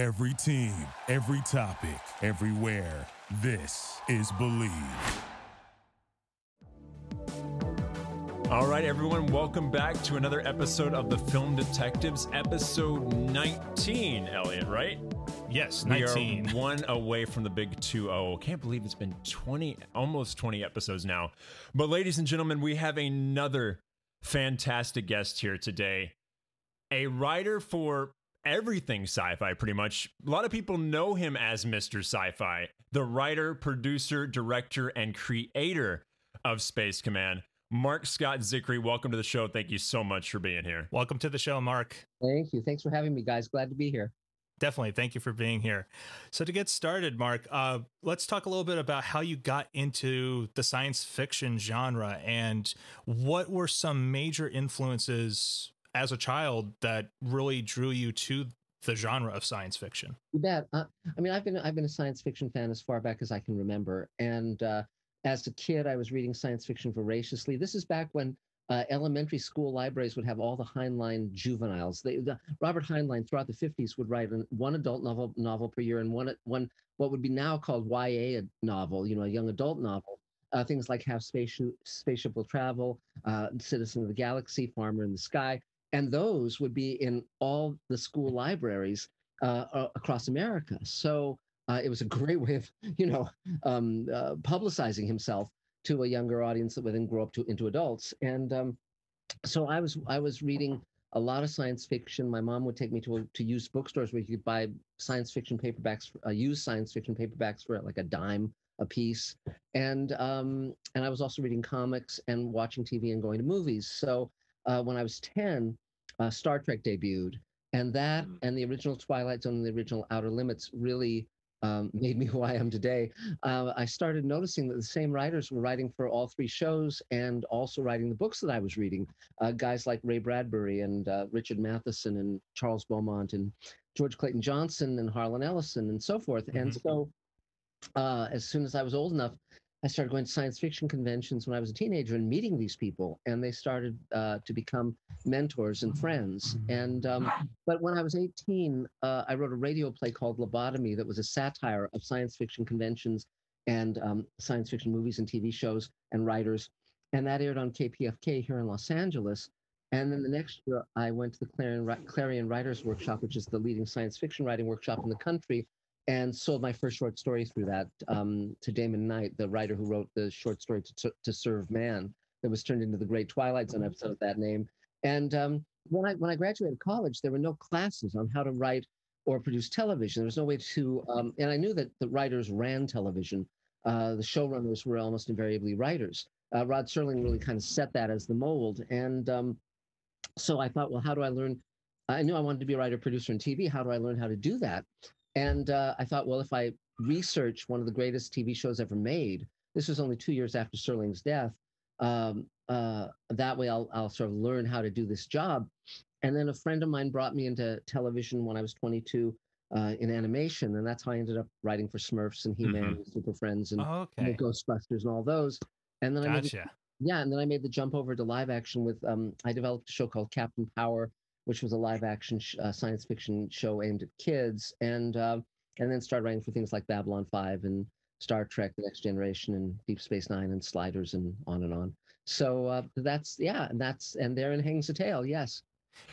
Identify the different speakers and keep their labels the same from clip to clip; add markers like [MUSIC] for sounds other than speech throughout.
Speaker 1: Every team, every topic, everywhere. This is Believe.
Speaker 2: All right, everyone, welcome back to another episode of the Film Detectives, episode 19, Elliot, right?
Speaker 3: Yes,
Speaker 2: We
Speaker 3: 19.
Speaker 2: are [LAUGHS] one away from the big 2 0. Can't believe it's been 20, almost 20 episodes now. But, ladies and gentlemen, we have another fantastic guest here today. A writer for everything sci fi, pretty much. A lot of people know him as Mr. Sci Fi, the writer, producer, director, and creator of Space Command. Mark Scott Zicree, welcome to the show. Thank you so much for being here.
Speaker 3: Welcome to the show, Mark.
Speaker 4: Thank you. Thanks for having me, guys. Glad to be here.
Speaker 3: Definitely. Thank you for being here. So, to get started, Mark, uh, let's talk a little bit about how you got into the science fiction genre and what were some major influences as a child that really drew you to the genre of science fiction.
Speaker 4: You bet. Uh, I mean, I've been I've been a science fiction fan as far back as I can remember, and uh, as a kid, I was reading science fiction voraciously. This is back when uh, elementary school libraries would have all the Heinlein juveniles. They, the, Robert Heinlein throughout the 50s would write an, one adult novel novel per year and one one what would be now called YA novel, you know, a young adult novel. Uh, things like Have Spaceship, Spaceship Will Travel, uh, Citizen of the Galaxy, Farmer in the Sky, and those would be in all the school libraries uh, across America. So uh, it was a great way of, [LAUGHS] you know, um, uh, publicizing himself to a younger audience that would then grow up to into adults. And um, so I was I was reading a lot of science fiction. My mom would take me to to used bookstores where you could buy science fiction paperbacks, uh, used science fiction paperbacks for like a dime a piece. And um, and I was also reading comics and watching TV and going to movies. So uh, when I was ten, uh, Star Trek debuted, and that and the original Twilight Zone and the original Outer Limits really um, [LAUGHS] made me who I am today. Uh, I started noticing that the same writers were writing for all three shows and also writing the books that I was reading. Uh, guys like Ray Bradbury and uh, Richard Matheson and Charles Beaumont and George Clayton Johnson and Harlan Ellison and so forth. And so, uh, as soon as I was old enough, I started going to science fiction conventions when I was a teenager and meeting these people, and they started uh, to become mentors and friends. And um, but when I was 18, uh, I wrote a radio play called Lobotomy that was a satire of science fiction conventions and um, science fiction movies and TV shows and writers, and that aired on KPFK here in Los Angeles. And then the next year, I went to the Clarion, Clarion Writers Workshop, which is the leading science fiction writing workshop in the country, and sold my first short story through that um, to Damon Knight, the writer who wrote the short story to, to Serve Man, that was turned into the Great Twilight Zone episode of that name. And um, when I when I graduated college, there were no classes on how to write or produce television. There was no way to, um, and I knew that the writers ran television. Uh, the showrunners were almost invariably writers. Uh, Rod Serling really kind of set that as the mold, and um, so I thought, well, how do I learn? I knew I wanted to be a writer, producer, in TV. How do I learn how to do that? And uh, I thought, well, if I research one of the greatest TV shows ever made, this was only two years after Serling's death. Um, uh, that way, I'll I'll sort of learn how to do this job. And then a friend of mine brought me into television when I was 22 uh, in animation, and that's how I ended up writing for Smurfs and He-Man and Super Friends and, and
Speaker 3: Okay.
Speaker 4: Ghostbusters and all those. And then I made
Speaker 3: Gotcha.
Speaker 4: yeah, and then I made the jump over to live action with um, I developed a show called Captain Power, which was a live action sh- uh, science fiction show aimed at kids, and uh, and then started writing for things like Babylon Five and Star Trek: The Next Generation and Deep Space Nine and Sliders and on and on. So uh, that's yeah, and that's and therein hangs the tale. Yes,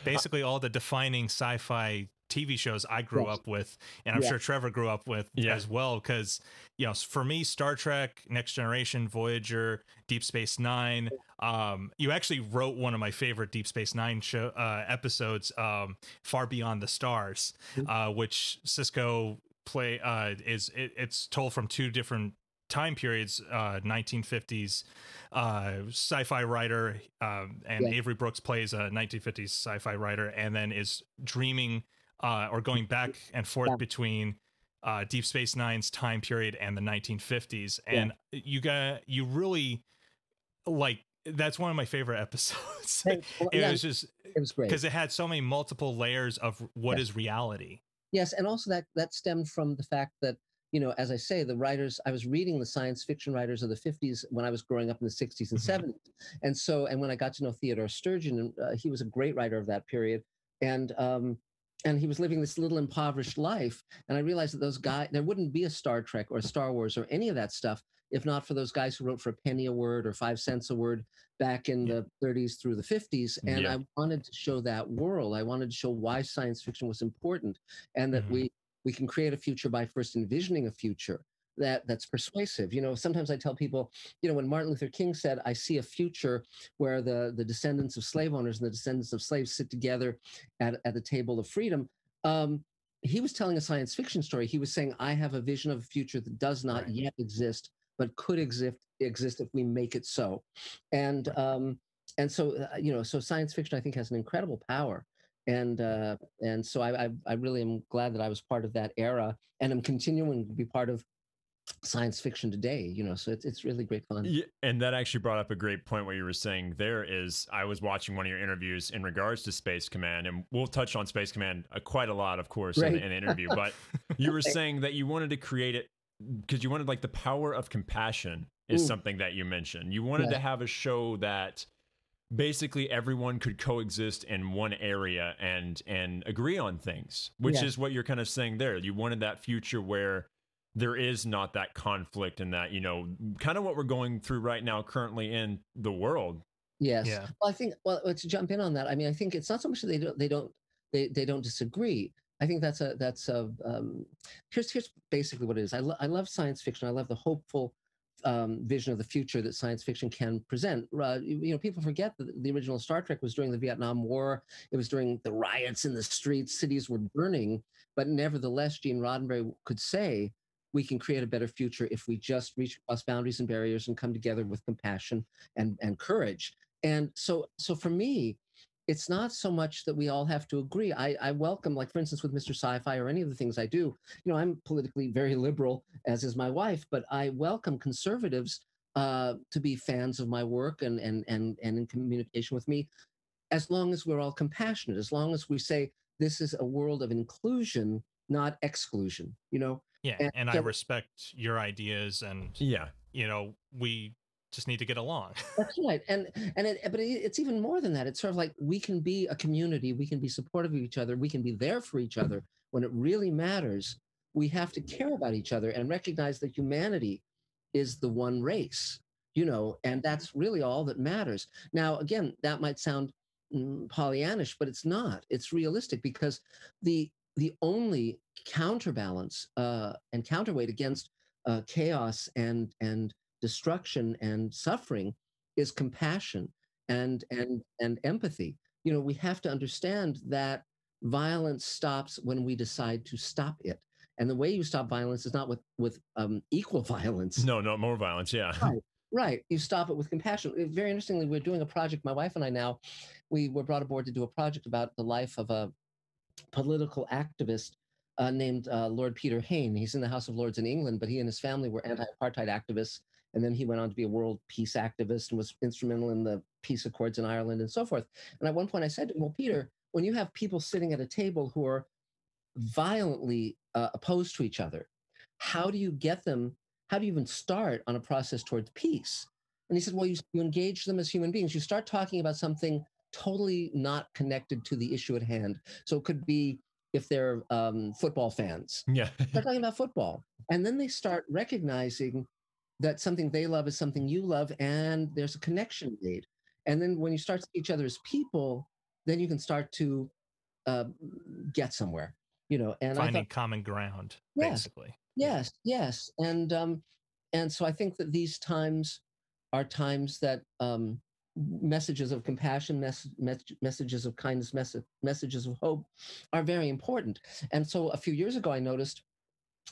Speaker 3: Basically, all the defining sci fi TV shows I grew
Speaker 4: Yes.
Speaker 3: up with, and I'm
Speaker 4: Yeah.
Speaker 3: sure Trevor grew up with
Speaker 2: Yeah.
Speaker 3: as well. Because, you know, for me, Star Trek, Next Generation, Voyager, Deep Space Nine, um, you actually wrote one of my favorite Deep Space Nine show uh, episodes, um, Far Beyond the Stars,
Speaker 4: Mhm.
Speaker 3: uh, which Sisko play uh, is it, it's told from two different time periods uh 1950s uh sci-fi writer um and
Speaker 4: Yeah.
Speaker 3: avery brooks plays a 1950s sci-fi writer and then is dreaming uh or going back and forth
Speaker 4: Yeah.
Speaker 3: between uh deep space nine's time period and the 1950s and you got you really like that's one of my favorite [LAUGHS] episodes it was just
Speaker 4: it was great.
Speaker 3: because it had so many multiple layers of what is reality
Speaker 4: Yes, and also that that stemmed from the fact that you know, as I say, the writers, I was reading the science fiction writers of the 50s when I was growing up in the 60s and
Speaker 3: Mhm.
Speaker 4: 70s. And so, and when I got to know Theodore Sturgeon, uh, he was a great writer of that period. And um, and he was living this little impoverished life. And I realized that those guys, there wouldn't be a Star Trek or a Star Wars or any of that stuff if not for those guys who wrote for a penny a word or five cents a word back in yeah. the 30s through the 50s. And yeah. I wanted to show that world. I wanted to show why science fiction was important and that mm-hmm. we we can create a future by first envisioning a future that that's persuasive. You know, sometimes I tell people, you know, when Martin Luther King said, "I see a future where the the descendants of slave owners and the descendants of slaves sit together at at the table of freedom." Um, he was telling a science fiction story. He was saying, "I have a vision of a future that does not right. yet exist, but could exist exist if we make it so." And um, and so uh, you know, so science fiction I think has an incredible power and uh, and so I, I, I really am glad that I was part of that era, and I'm continuing to be part of science fiction today you know so it's, it's really great fun
Speaker 2: yeah, and that actually brought up a great point what you were saying there is i was watching one of your interviews in regards to space command and we'll touch on space command uh, quite a lot of course right. in, in, the interview [LAUGHS] but you were saying that you wanted to create it because you wanted like the power of compassion is Ooh. something that you mentioned you wanted yeah. to have a show that basically everyone could coexist in one area and and agree on things which yeah. is what you're kind of saying there. You wanted that future where there is not that conflict and that you know kind of what we're going through right now currently in the world.
Speaker 4: Yes. Yeah. well i think well to jump in on that i mean i think it's not so much that they don't they don't they, they don't disagree. I think that's a that's a um, here's here's basically what it is. I, lo- I love science fiction. I love the hopeful um, vision of the future that science fiction can present. Uh, you, know, people forget that the original Star Trek was during the Vietnam War. It was during the riots in the streets. Cities were burning, but nevertheless, Gene Roddenberry could say, we can create a better future if we just reach across boundaries and barriers and come together with compassion and, and courage. And so, so for me, it's not so much that we all have to agree. I, I welcome, like for instance, with Mr. Sci-Fi or any of the things I do. You know, I'm politically very liberal, as is my wife, but I welcome conservatives uh, to be fans of my work and and and and in communication with me, as long as we're all compassionate. As long as we say this is a world of inclusion, not exclusion. You know,
Speaker 3: yeah, and, and I respect your ideas, and
Speaker 2: yeah,
Speaker 3: you know, we just need to get along. [LAUGHS]
Speaker 4: That's right, and and it, but it's even more than that. It's sort of like we can be a community, we can be supportive of each other, we can be there for each other when it really matters. We have to care about each other and recognize that humanity is the one race, you know, and that's really all that matters. Now, again, that might sound mm, Pollyannish, but it's not. It's realistic because the the only counterbalance uh, and counterweight against uh, chaos and and destruction and suffering is compassion and and and empathy. You know, we have to understand that violence stops when we decide to stop it. And the way you stop violence is not with with um, equal violence.
Speaker 2: No, no more violence. Yeah.
Speaker 4: Right. Right. You stop it with compassion. Very interestingly, we're doing a project. My wife and I now, we were brought aboard to do a project about the life of a political activist uh, named uh, Lord Peter Hain. He's in the House of Lords in England, but he and his family were anti-apartheid activists. And then he went on to be a world peace activist and was instrumental in the peace accords in Ireland and so forth. And at one point I said to him, well, Peter, when you have people sitting at a table who are violently uh, opposed to each other, how do you get them? How do you even start on a process towards peace? And he said, well, you, you engage them as human beings. You start talking about something totally not connected to the issue at hand. So it could be if they're um, football fans.
Speaker 2: Yeah. [LAUGHS]
Speaker 4: they're talking about football. And then they start recognizing that something they love is something you love, and there's a connection made. And then when you start to see each other as people, then you can start to uh, get somewhere, you know. And
Speaker 3: finding thought, common ground,
Speaker 4: yes,
Speaker 3: basically.
Speaker 4: Yes, yes, and um, and so I think that these times are times that um, messages of compassion, mes- mes- messages of kindness, mes- messages of hope are very important. And so a few years ago, I noticed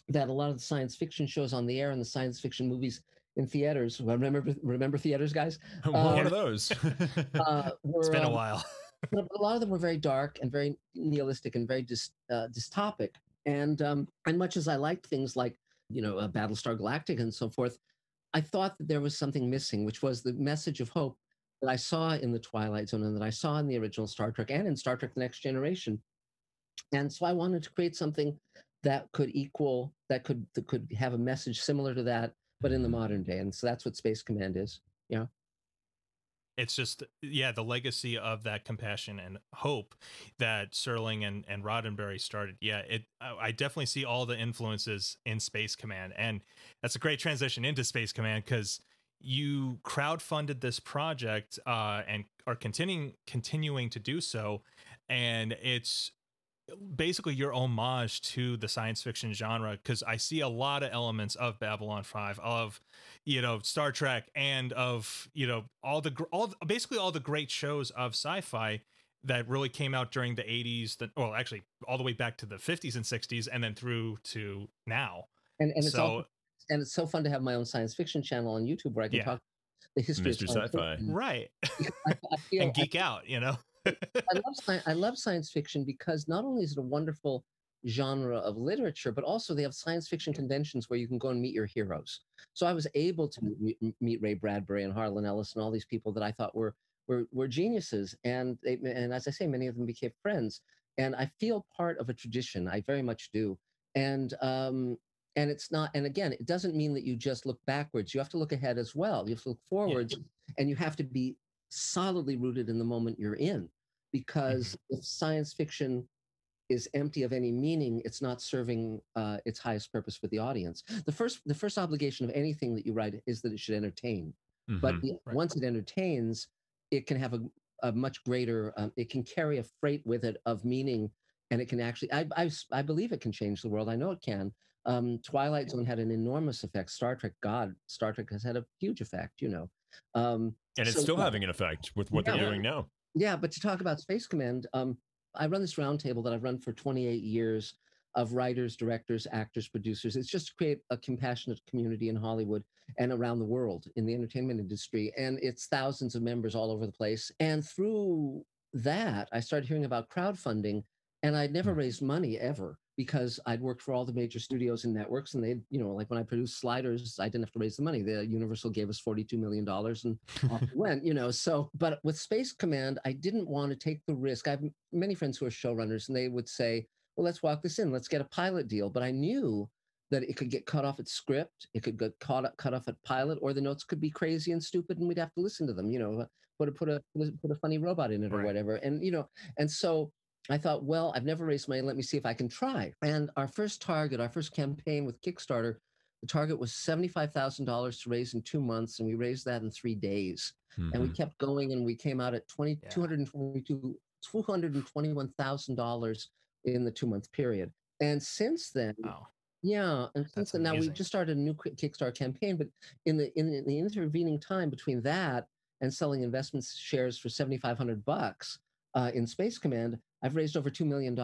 Speaker 4: that a lot of the science fiction shows on the air and the science fiction movies in theaters. Remember, remember theaters, guys? [LAUGHS]
Speaker 2: One uh, of those. [LAUGHS]
Speaker 3: uh, were, it's been a um, while. [LAUGHS]
Speaker 4: a lot of them were very dark and very nihilistic and very dis, uh, dystopic. And um, and much as I liked things like you know uh, Battlestar Galactica and so forth, I thought that there was something missing, which was the message of hope that I saw in the Twilight Zone and that I saw in the original Star Trek and in Star Trek: The Next Generation. And so I wanted to create something that could equal that could that could have a message similar to that, but in the modern day. And so that's what Space Command is. Yeah.
Speaker 3: it's just yeah the legacy of that compassion and hope that serling and, and roddenberry started yeah it i definitely see all the influences in space command and that's a great transition into space command because you crowdfunded this project uh, and are continuing continuing to do so and it's basically your homage to the science fiction genre because I see a lot of elements of Babylon 5 of you know Star Trek and of you know all the all basically all the great shows of sci-fi that really came out during the 80s that well actually all the way back to the 50s and 60s and then through to now.
Speaker 4: And and it's so, all, and it's so fun to have my own science fiction channel on YouTube where I can yeah. talk the history
Speaker 2: Mr. of sci-fi.
Speaker 3: Right. I, [LAUGHS] I feel, and geek I, out, you know.
Speaker 4: I love I love science fiction because not only is it a wonderful genre of literature, but also they have science fiction conventions where you can go and meet your heroes. So I was able to meet, meet Ray Bradbury and Harlan Ellis and all these people that I thought were were, were geniuses, and they, and as I say, many of them became friends. And I feel part of a tradition. I very much do. And um, and it's not. And again, it doesn't mean that you just look backwards. You have to look ahead as well. You have to look forwards, yeah. and you have to be solidly rooted in the moment you're in because mm-hmm. if science fiction is empty of any meaning, it's not serving uh, its highest purpose for the audience. The first, the first obligation of anything that you write is that it should entertain. Mm-hmm. But right. once it entertains, it can have a, a much greater. Um, it can carry a freight with it of meaning, and it can actually. I, I, I believe it can change the world. I know it can. Um, Twilight Zone had an enormous effect. Star Trek, God, Star Trek has had a huge effect. You know, um,
Speaker 2: and it's so, still having an effect with what yeah, they're doing now.
Speaker 4: Yeah, but to talk about Space Command, um, I run this roundtable that I've run for 28 years of writers, directors, actors, producers. It's just to create a compassionate community in Hollywood and around the world in the entertainment industry. And it's thousands of members all over the place. And through that, I started hearing about crowdfunding, and I'd never hmm. raised money ever because I'd worked for all the major studios and networks, and they, you know, like when I produced Sliders, I didn't have to raise the money. The Universal gave us forty-two million dollars, and off it went, you know. So, but with Space Command, I didn't want to take the risk. I have many friends who are showrunners, and they would say, "Well, let's walk this in. Let's get a pilot deal." But I knew that it could get cut off at script, it could get caught up, cut off at pilot, or the notes could be crazy and stupid, and we'd have to listen to them. You know, put a put a put a funny robot in it or whatever, and you know, and so I thought, well, I've never raised money. Let me see if I can try. And our first target, our first campaign with Kickstarter, the target was $75,000 to raise in two months, and we raised that in three days. Mm-hmm. And we mm-hmm. kept going, and we came out at 20, yeah. 222, $221,000 in the two month period. And since then, wow. yeah, and since then, now we've just started a new Kickstarter campaign, but in the, in the, in the intervening time between that and selling investment shares for 7,500 bucks uh, in Space Command, I've raised over $2 million.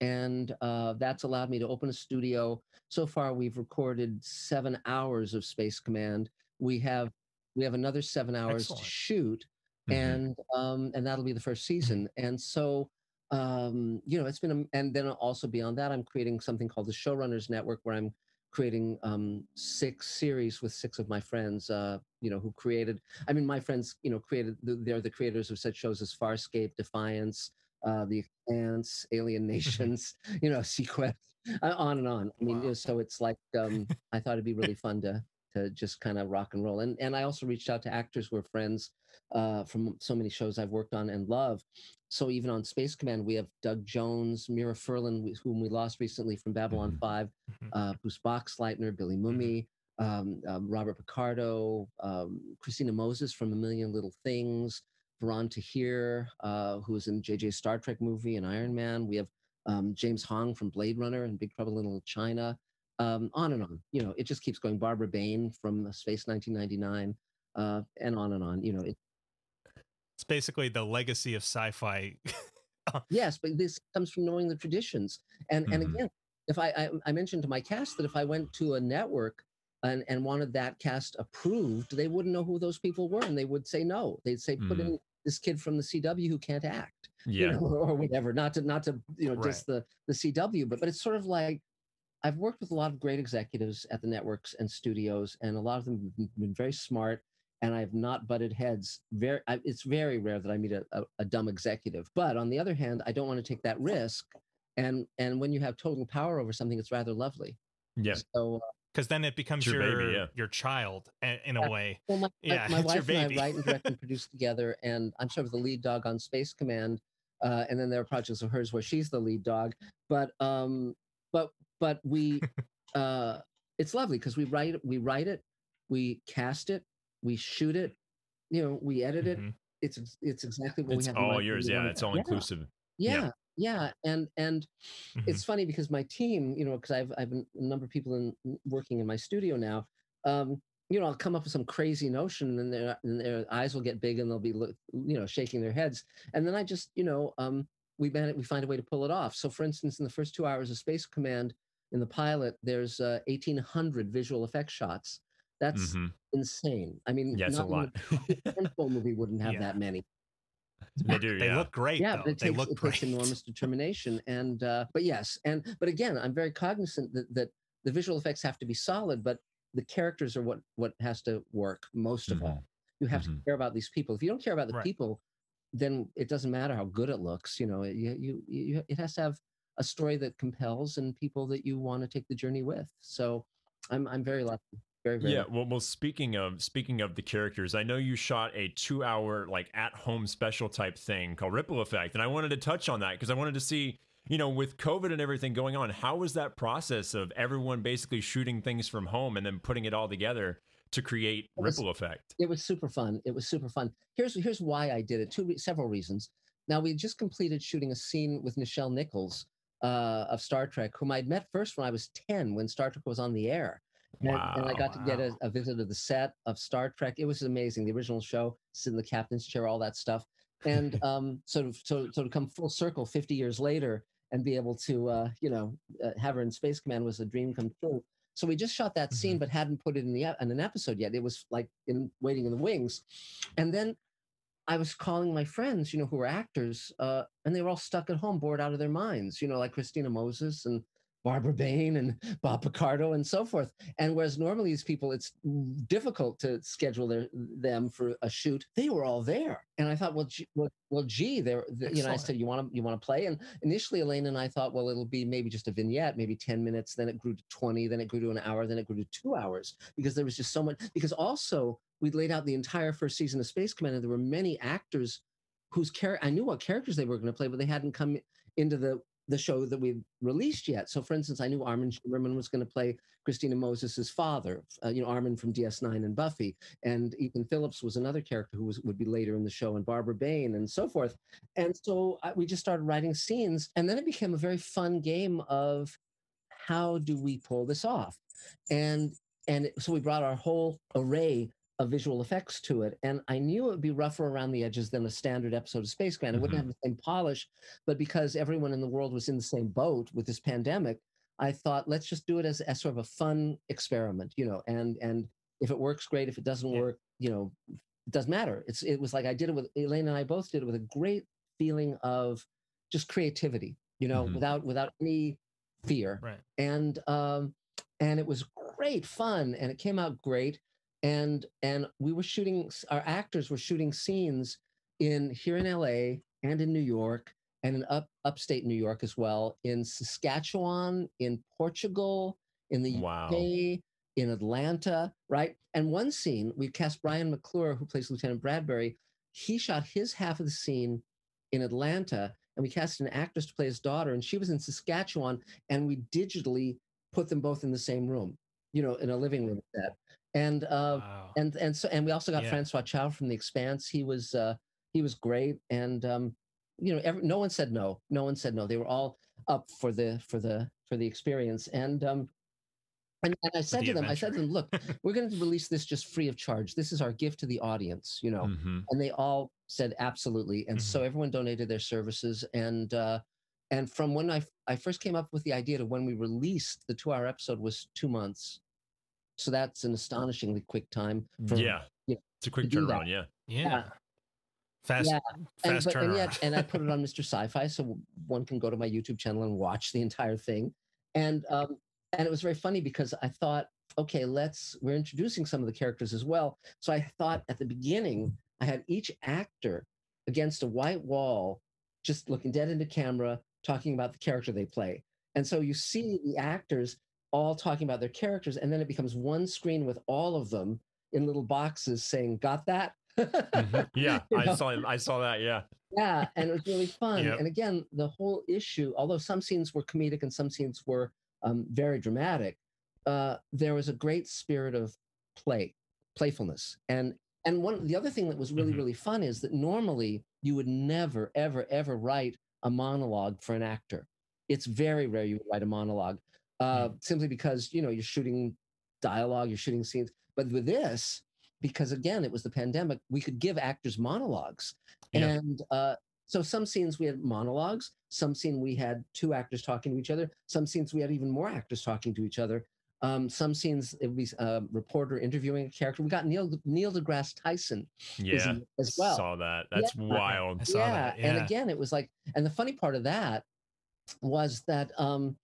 Speaker 4: And uh, that's allowed me to open a studio. So far, we've recorded seven hours of Space Command. We have we have another seven hours Excellent. to shoot, mm-hmm. and um, and that'll be the first season. And so, um, you know, it's been a, and then also beyond that, I'm creating something called the Showrunners Network, where I'm creating um, six series with six of my friends. Uh, you know, who created. I mean, my friends, you know, created. They're the creators of such shows as Farscape, Defiance, uh, the Expanse, Alien mm-hmm. Nations, [LAUGHS] you know, seaQuest, uh, on and on. I mean, wow. you know, so it's like um, I thought it'd be really fun to to just kind of rock and roll. And and I also reached out to actors who are friends uh, from so many shows I've worked on and love. So even on Space Command, we have Doug Jones, Mira Furlan, whom we lost recently from Babylon mm-hmm. 5, mm-hmm. uh, Bruce Boxleitner, Billy mm-hmm. Mumy, um, um, Robert Picardo, um, Christina Moses from A Million Little Things, Faran Tahir, uh, who's in JJ Star Trek movie and Iron Man. We have um, James Hong from Blade Runner and Big Trouble in Little China. Um, on and on. You know, it just keeps going. Barbara Bain from Space 1999, uh, and on and on. You know, it,
Speaker 3: it's basically the legacy of sci-fi. [LAUGHS]
Speaker 4: yes, but this comes from knowing the traditions. And mm-hmm. and again, if I, I I mentioned to my cast that if I went to a network and, and wanted that cast approved, they wouldn't know who those people were, and they would say no. They'd say put mm. in this kid from the CW who can't act,
Speaker 2: yeah,
Speaker 4: you know, [LAUGHS] or whatever. Not to not to you know right. just the the CW, but but it's sort of like I've worked with a lot of great executives at the networks and studios, and a lot of them have been very smart. And I have not butted heads. Very, I, it's very rare that I meet a, a, a dumb executive. But on the other hand, I don't want to take that risk. And and when you have total power over something, it's rather lovely.
Speaker 2: Yeah.
Speaker 4: So uh,
Speaker 3: because then it becomes
Speaker 2: your
Speaker 3: your
Speaker 2: baby, yeah.
Speaker 3: your child in a way.
Speaker 4: Well, my, my-
Speaker 3: Yeah,
Speaker 4: my
Speaker 3: it's your
Speaker 4: wife and I write and direct and [LAUGHS] produce together, and I'm sort of the lead dog on Space Command. Uh, and then there are projects of hers where she's the lead dog. But um, but but we, [LAUGHS] uh, it's lovely because we write we write it, we cast it, we shoot it, you know, we edit it.
Speaker 3: Mhm.
Speaker 4: It's it's exactly what
Speaker 2: It's
Speaker 4: we have. in
Speaker 2: all yours. Yeah, it's all inclusive.
Speaker 4: Yeah,
Speaker 2: Yeah.
Speaker 4: Yeah, and and
Speaker 3: Mhm.
Speaker 4: it's funny because my team, you know, because I've I've a number of people in working in my studio now. Um, you know, I'll come up with some crazy notion, and their and their eyes will get big, and they'll be, you know, shaking their heads, and then I just, you know, um, we man we find a way to pull it off. So, for instance, in the first two hours of Space Command in the pilot, there's uh, 1,800 visual effects shots. That's
Speaker 2: Mhm.
Speaker 4: insane. I mean,
Speaker 2: Yeah, it's a lot.
Speaker 4: a [LAUGHS] movie wouldn't have
Speaker 3: Yeah.
Speaker 4: that many.
Speaker 2: They do.
Speaker 3: They
Speaker 2: yeah.
Speaker 3: look great.
Speaker 4: yeah
Speaker 3: though.
Speaker 4: but it
Speaker 3: they
Speaker 4: takes,
Speaker 3: look
Speaker 4: it
Speaker 3: great.
Speaker 4: takes enormous [LAUGHS] determination and uh but yes and but again i'm very cognizant that that the visual effects have to be solid but the characters are what what has to work most of all you have
Speaker 2: Mhm.
Speaker 4: to care about these people if you don't care about the
Speaker 3: Right.
Speaker 4: people then it doesn't matter how good it looks you know you, you you it has to have a story that compels and people that you want to take the journey with so i'm i'm very lucky very very
Speaker 2: Yeah, well, well. Speaking of speaking of the characters, I know you shot a two-hour like at-home special type thing called Ripple Effect, and I wanted to touch on that because I wanted to see, you know, with COVID and everything going on, how was that process of everyone basically shooting things from home and then putting it all together to create
Speaker 4: was-
Speaker 2: Ripple Effect?
Speaker 4: it was super fun. It was super fun. Here's here's why I did it. Two re- several reasons. Now we just completed shooting a scene with Nichelle Nichols uh, of Star Trek, whom I'd met first when I was ten, when Star Trek was on the air, and, and I
Speaker 2: Wow.
Speaker 4: got to get a, a visit of the set of Star Trek. It was amazing. The original show, sit in the captain's chair, all that stuff, and [LAUGHS] um, sort of so so to come full circle fifty years later and be able to uh, you know uh, have her in Space Command was a dream come true. So we just shot that scene, but hadn't put it in the in an episode yet. It was like in waiting in the wings, and then I was calling my friends, you know, who were actors, uh, and they were all stuck at home, bored out of their minds, you know, like Christina Moses and Barbara Bain and [LAUGHS] Bob Picardo and so forth. And whereas normally these people, it's difficult to schedule their them for a shoot, they were all there. And I thought, well, gee, well, well, gee they're, the- you know, I said, you want to, you want to play? And initially, Elaine and I thought, well, it'll be maybe just a vignette, maybe 10 minutes. Then it grew to 20, then it grew to an hour, then it grew to two hours because there was just so much. Because also, we'd laid out the entire first season of Space Command, and there were many actors whose character I knew what characters they were going to play, but they hadn't come into the the show that we released yet. So, for instance, I knew Armin Shimerman was going to play Christina Moses' father, uh, you know, Armin from DS9 and Buffy, and Ethan Phillips was another character who was would be later in the show, and Barbara Bain, and so forth. And so I, we just started writing scenes, and then it became a very fun game of how do we pull this off, and and so we brought our whole array of visual effects to it. And I knew it would be rougher around the edges than a standard episode of Space Command. It wouldn't have the same polish, but because everyone in the world was in the same boat with this pandemic, I thought let's just do it as, as sort of a fun experiment, you know. And and if it works, great. If it doesn't
Speaker 3: Yeah.
Speaker 4: work, you know, it doesn't matter. It's it was like I did it with Elaine and I both did it with a great feeling of just creativity, you know,
Speaker 2: Mhm.
Speaker 4: without without any fear
Speaker 3: Right.
Speaker 4: and um and it was great fun and it came out great and and we were shooting our actors were shooting scenes in here in LA and in New York and in up upstate New York as well in Saskatchewan in Portugal in the
Speaker 2: Wow.
Speaker 4: UK in Atlanta right and one scene we cast Brian McClure who plays Lieutenant Bradbury he shot his half of the scene in Atlanta and we cast an actress to play his daughter and she was in Saskatchewan and we digitally put them both in the same room, you know, in a living room set. And uh,
Speaker 3: wow.
Speaker 4: and and so and we also got
Speaker 3: Yeah.
Speaker 4: Francois Chau from The Expanse. He was uh, he was great, and um, you know, every, no one said no. No one said no. They were all up for the for the for the experience. And um, and, and I said
Speaker 3: the
Speaker 4: to them, I said to them, look, [LAUGHS] we're going to release this just free of charge. This is our gift to the audience, you know
Speaker 2: Mhm.
Speaker 4: and they all said absolutely and so everyone donated their services and uh and from when i i first came up with the idea to when we released the two hour episode was two months so that's an astonishingly quick time for
Speaker 2: Yeah.
Speaker 4: you know,
Speaker 2: It's a quick turnaround. Yeah.
Speaker 3: Yeah. Fast,
Speaker 4: Yeah, and,
Speaker 3: fast
Speaker 4: but, and
Speaker 3: turnaround.
Speaker 4: yet and i [LAUGHS] put it on mr sci-fi so one can go to my youtube channel and watch the entire thing and um and it was very funny because i thought okay let's we're introducing some of the characters as well so i thought at the beginning i had each actor against a white wall just looking dead into camera talking about the character they play and so you see the actors all talking about their characters, and then it becomes one screen with all of them in little boxes saying, "Got that."
Speaker 2: Mhm. [LAUGHS] Yeah,
Speaker 4: You
Speaker 2: I
Speaker 4: know?
Speaker 2: saw I saw that. Yeah.
Speaker 4: yeah and it was really fun
Speaker 3: Yep.
Speaker 4: and again the whole issue although some scenes were comedic and some scenes were um, very dramatic uh, there was a great spirit of play playfulness and and one the other thing that was really
Speaker 3: Mhm.
Speaker 4: really fun is that normally you would never ever ever write a monologue for an actor it's very rare you would write a monologue uh, simply because you know you're shooting dialogue you're shooting scenes but with this because again it was the pandemic we could give actors monologues
Speaker 3: Yeah.
Speaker 4: and uh, so some scenes we had monologues some scene we had two actors talking to each other some scenes we had even more actors talking to each other um, some scenes it would be a reporter interviewing a character we got neil neil degrasse tyson
Speaker 2: Yeah.
Speaker 4: as well
Speaker 2: Saw that. That's
Speaker 3: I
Speaker 2: wild.
Speaker 3: saw
Speaker 4: yeah,
Speaker 3: that.
Speaker 4: and again it was like and the funny part of that was that um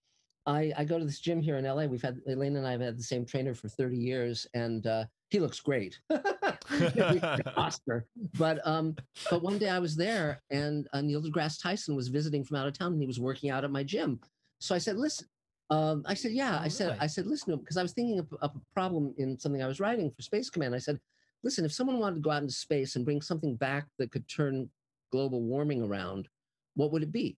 Speaker 4: i i go to this gym here in la we've had elaine and i have had the same trainer for 30 years and uh he looks great [LAUGHS] [LAUGHS] oscar but um but one day i was there and uh, neil degrasse tyson was visiting from out of town and he was working out at my gym so i said listen um, I said, yeah.
Speaker 3: Oh,
Speaker 4: I said,
Speaker 3: really?
Speaker 4: I said, listen to him because I was thinking of, of a problem in something I was writing for Space Command. I said, listen, if someone wanted to go out into space and bring something back that could turn global warming around, what would it be?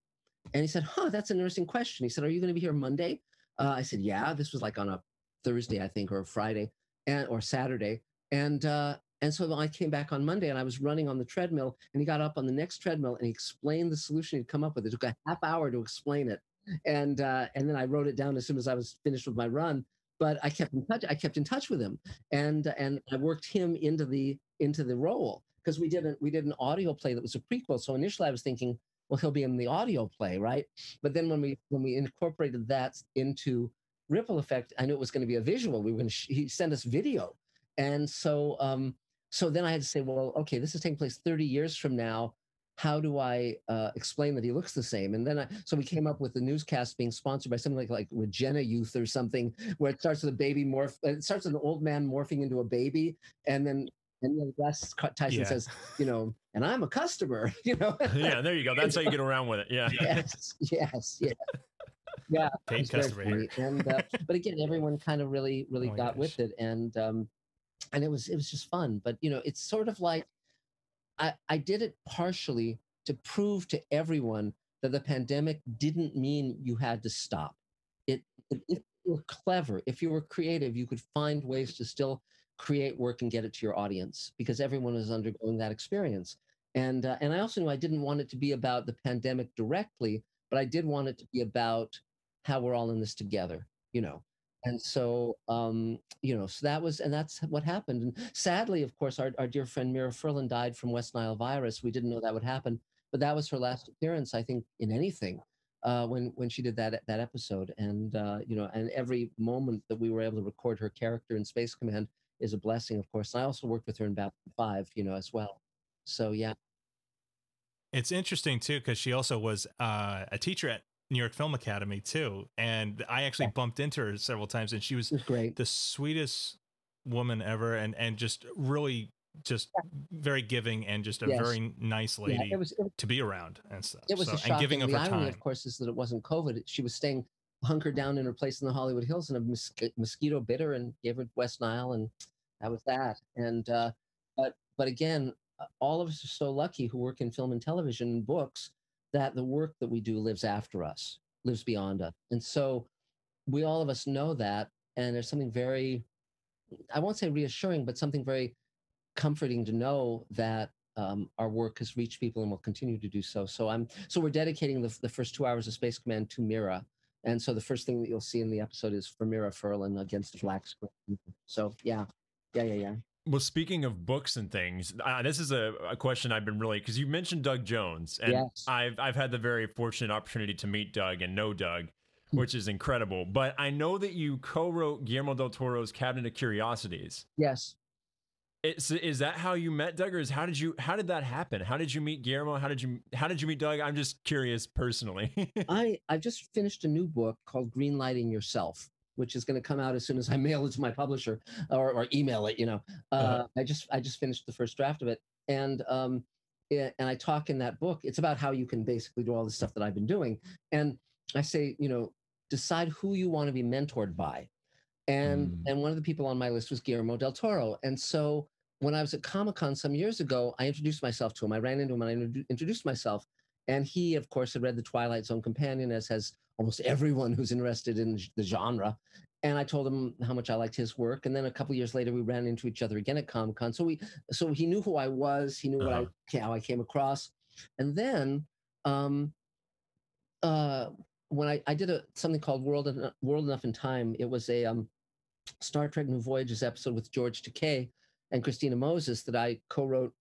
Speaker 4: And he said, huh, that's an interesting question. He said, are you going to be here Monday? Uh, I said, yeah. This was like on a Thursday, I think, or a Friday, and or Saturday. And uh, and so I came back on Monday and I was running on the treadmill, and he got up on the next treadmill and he explained the solution he'd come up with. It took a half hour to explain it, and uh, and then I wrote it down as soon as I was finished with my run. But I kept in touch. I kept in touch with him, and and I worked him into the into the role because we did a, we did an audio play that was a prequel. So initially I was thinking, well, he'll be in the audio play, right? But then when we when we incorporated that into Ripple Effect, I knew it was going to be a visual. We were going to he sent us video, and so um so then I had to say, well, okay, this is taking place 30 years from now. How do I uh, explain that he looks the same? And then I, so we came up with the newscast being sponsored by something like like Regena Youth or something, where it starts with a baby morph. It starts with an old man morphing into a baby, and then and then Gus Tyson
Speaker 3: Yeah.
Speaker 4: says, you know, and I'm a customer, [LAUGHS] you know. [LAUGHS]
Speaker 2: yeah, there you go. That's how you get around with it. Yeah. [LAUGHS]
Speaker 4: yes, yes, yeah, yeah.
Speaker 3: Paid customer here.
Speaker 4: And uh, but again, everyone kind of really, really
Speaker 3: Oh
Speaker 4: got with it, and um, and it was it was just fun. But you know, it's sort of like I I did it partially to prove to everyone that the pandemic didn't mean you had to stop. It if you were clever, if you were creative, you could find ways to still create work and get it to your audience because everyone is undergoing that experience. And uh, and I also knew I didn't want it to be about the pandemic directly, but I did want it to be about how we're all in this together, you know. And so, um, you know, so that was, and that's what happened. And sadly, of course, our, our dear friend Mira Furlan died from West Nile virus. We didn't know that would happen, but that was her last appearance, I think, in anything uh, when when she did that that episode. And uh, you know, and every moment that we were able to record her character in Space Command is a blessing, of course. And I also worked with her in Babylon Five, you know, as well. So yeah,
Speaker 3: It's interesting too because she also was uh, a teacher at New York Film Academy too, and I actually bumped into her several times, and she was
Speaker 4: was great.
Speaker 3: the sweetest woman ever, and and just really just very giving and just a
Speaker 4: Yes.
Speaker 3: very nice
Speaker 4: Yeah,
Speaker 3: lady
Speaker 4: it was it,
Speaker 3: to be around and stuff.
Speaker 4: it was
Speaker 3: so,
Speaker 4: a
Speaker 3: and giving of
Speaker 4: the
Speaker 3: her
Speaker 4: irony,
Speaker 3: time.
Speaker 4: of course, is that it wasn't COVID. She was staying hunkered down in her place in the Hollywood Hills, and a mos- mosquito bit her and gave her West Nile, and that was that. And uh, but but again, uh, all of us are so lucky who work in film and television and books that the work that we do lives after us, lives beyond us, and so we all of us know that. And there's something very, I won't say reassuring, but something very comforting to know that um, our work has reached people and will continue to do so. So I'm so we're dedicating the, the first two hours of Space Command to Mira, and so the first thing that you'll see in the episode is for Mira Furlan against a black screen. So yeah, yeah, yeah, yeah.
Speaker 2: Well, speaking of books and things, uh, this is a, a question I've been really because you mentioned Doug Jones, and
Speaker 4: Yes.
Speaker 2: I've I've had the very fortunate opportunity to meet Doug and know Doug, which is incredible. But I know that you co-wrote Guillermo del Toro's Cabinet of Curiosities.
Speaker 4: Yes.
Speaker 2: It's, is that how you met Doug, or is how did you how did that happen? How did you meet Guillermo? How did you how did you meet Doug? I'm just curious personally. [LAUGHS]
Speaker 4: I I've just finished a new book called Greenlighting Yourself, which is going to come out as soon as I [LAUGHS] mail it to my publisher or, or email it. You know, uh,
Speaker 2: Uh-huh.
Speaker 4: I just I just finished the first draft of it, and um, yeah, and I talk in that book. It's about how you can basically do all the stuff that I've been doing, and I say, you know, decide who you want to be mentored by. And
Speaker 2: Mm.
Speaker 4: and one of the people on my list was Guillermo del Toro. And so when I was at Comic Con some years ago, I introduced myself to him. I ran into him and I introduced myself. And he, of course, had read The Twilight Zone Companion, as has almost everyone who's interested in the genre. And I told him how much I liked his work. And then a couple years later, we ran into each other again at Comic Con. So we, so he knew who I was. He knew what I, how I came across. And then, um, uh, when I, I did a something called World Eno- World Enough in Time, it was a um, Star Trek New Voyages episode with George Takei and Christina Moses that I co-wrote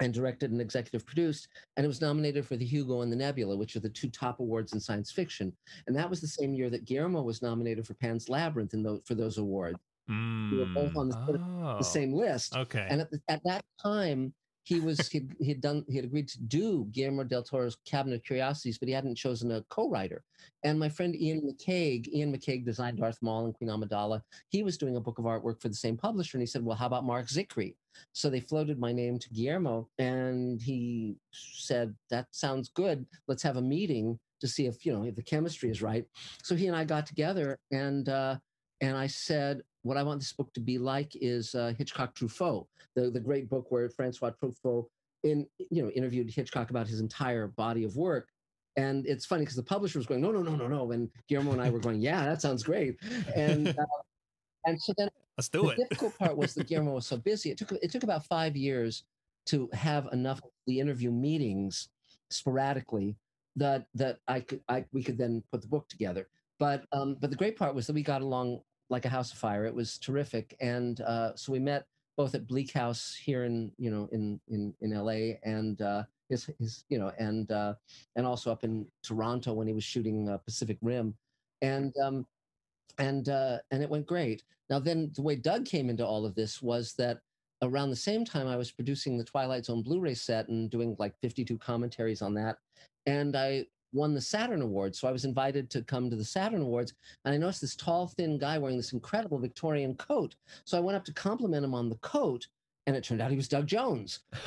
Speaker 4: and directed and executive produced, and it was nominated for the Hugo and the Nebula, which are the two top awards in science fiction. And that was the same year that Guillermo was nominated for Pan's Labyrinth those, for those awards. We were both
Speaker 2: Mm.
Speaker 4: on the,
Speaker 3: Oh,
Speaker 4: the same list.
Speaker 3: Okay.
Speaker 4: And at, the, at that time, he was he'd, he'd done he had agreed to do Guillermo del Toro's Cabinet of Curiosities, but he hadn't chosen a co-writer. And my friend Iain McCaig, Iain McCaig designed Darth Maul and Queen Amidala. He was doing a book of artwork for the same publisher, and he said, "Well, how about Mark Zicree?" So they floated my name to Guillermo, and he said, "That sounds good. Let's have a meeting to see if you know if the chemistry is right." So he and I got together, and uh, and I said, "What I want this book to be like is uh, Hitchcock Truffaut, the the great book where Francois Truffaut in you know interviewed Hitchcock about his entire body of work." And it's funny because the publisher was going, "No, no, no, no, no," and Guillermo and I were going, "Yeah, that sounds great." And uh, and so then
Speaker 3: Let's do
Speaker 4: the
Speaker 3: it.
Speaker 4: difficult part was that Guillermo was so busy. It took it took about five years to have enough of the interview meetings sporadically that that I could I we could then put the book together. But um, but the great part was that we got along like a house of fire. It was terrific, and uh, so we met both at Bleak House here in you know in in in L.A. and uh, his his you know and uh, and also up in Toronto when he was shooting uh, Pacific Rim, and um, and uh, and it went great. Now then, the way Doug came into all of this was that around the same time I was producing the Twilight Zone Blu-ray set and doing like 52 commentaries on that, and I won the Saturn Awards. So I was invited to come to the Saturn Awards, and I noticed this tall, thin guy wearing this incredible Victorian coat. So I went up to compliment him on the coat, and it turned out he was Doug Jones. [LAUGHS]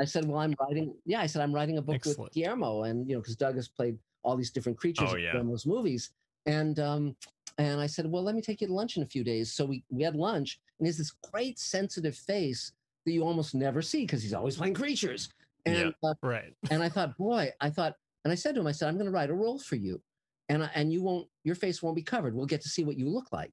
Speaker 4: I said, "Well, I'm writing. Yeah, I said I'm writing a book
Speaker 3: Excellent.
Speaker 4: with Guillermo, and you know, because Doug has played all these different creatures
Speaker 2: Oh,
Speaker 4: in
Speaker 2: yeah.
Speaker 4: Guillermo's movies." And um, and I said, "Well, let me take you to lunch in a few days." So we we had lunch, and he has this great sensitive face that you almost never see because he's always playing creatures. And uh,
Speaker 3: Right.
Speaker 4: and I thought, boy, I thought, and I said to him, I said, I'm going to write a role for you, and I, and you won't, your face won't be covered. We'll get to see what you look like.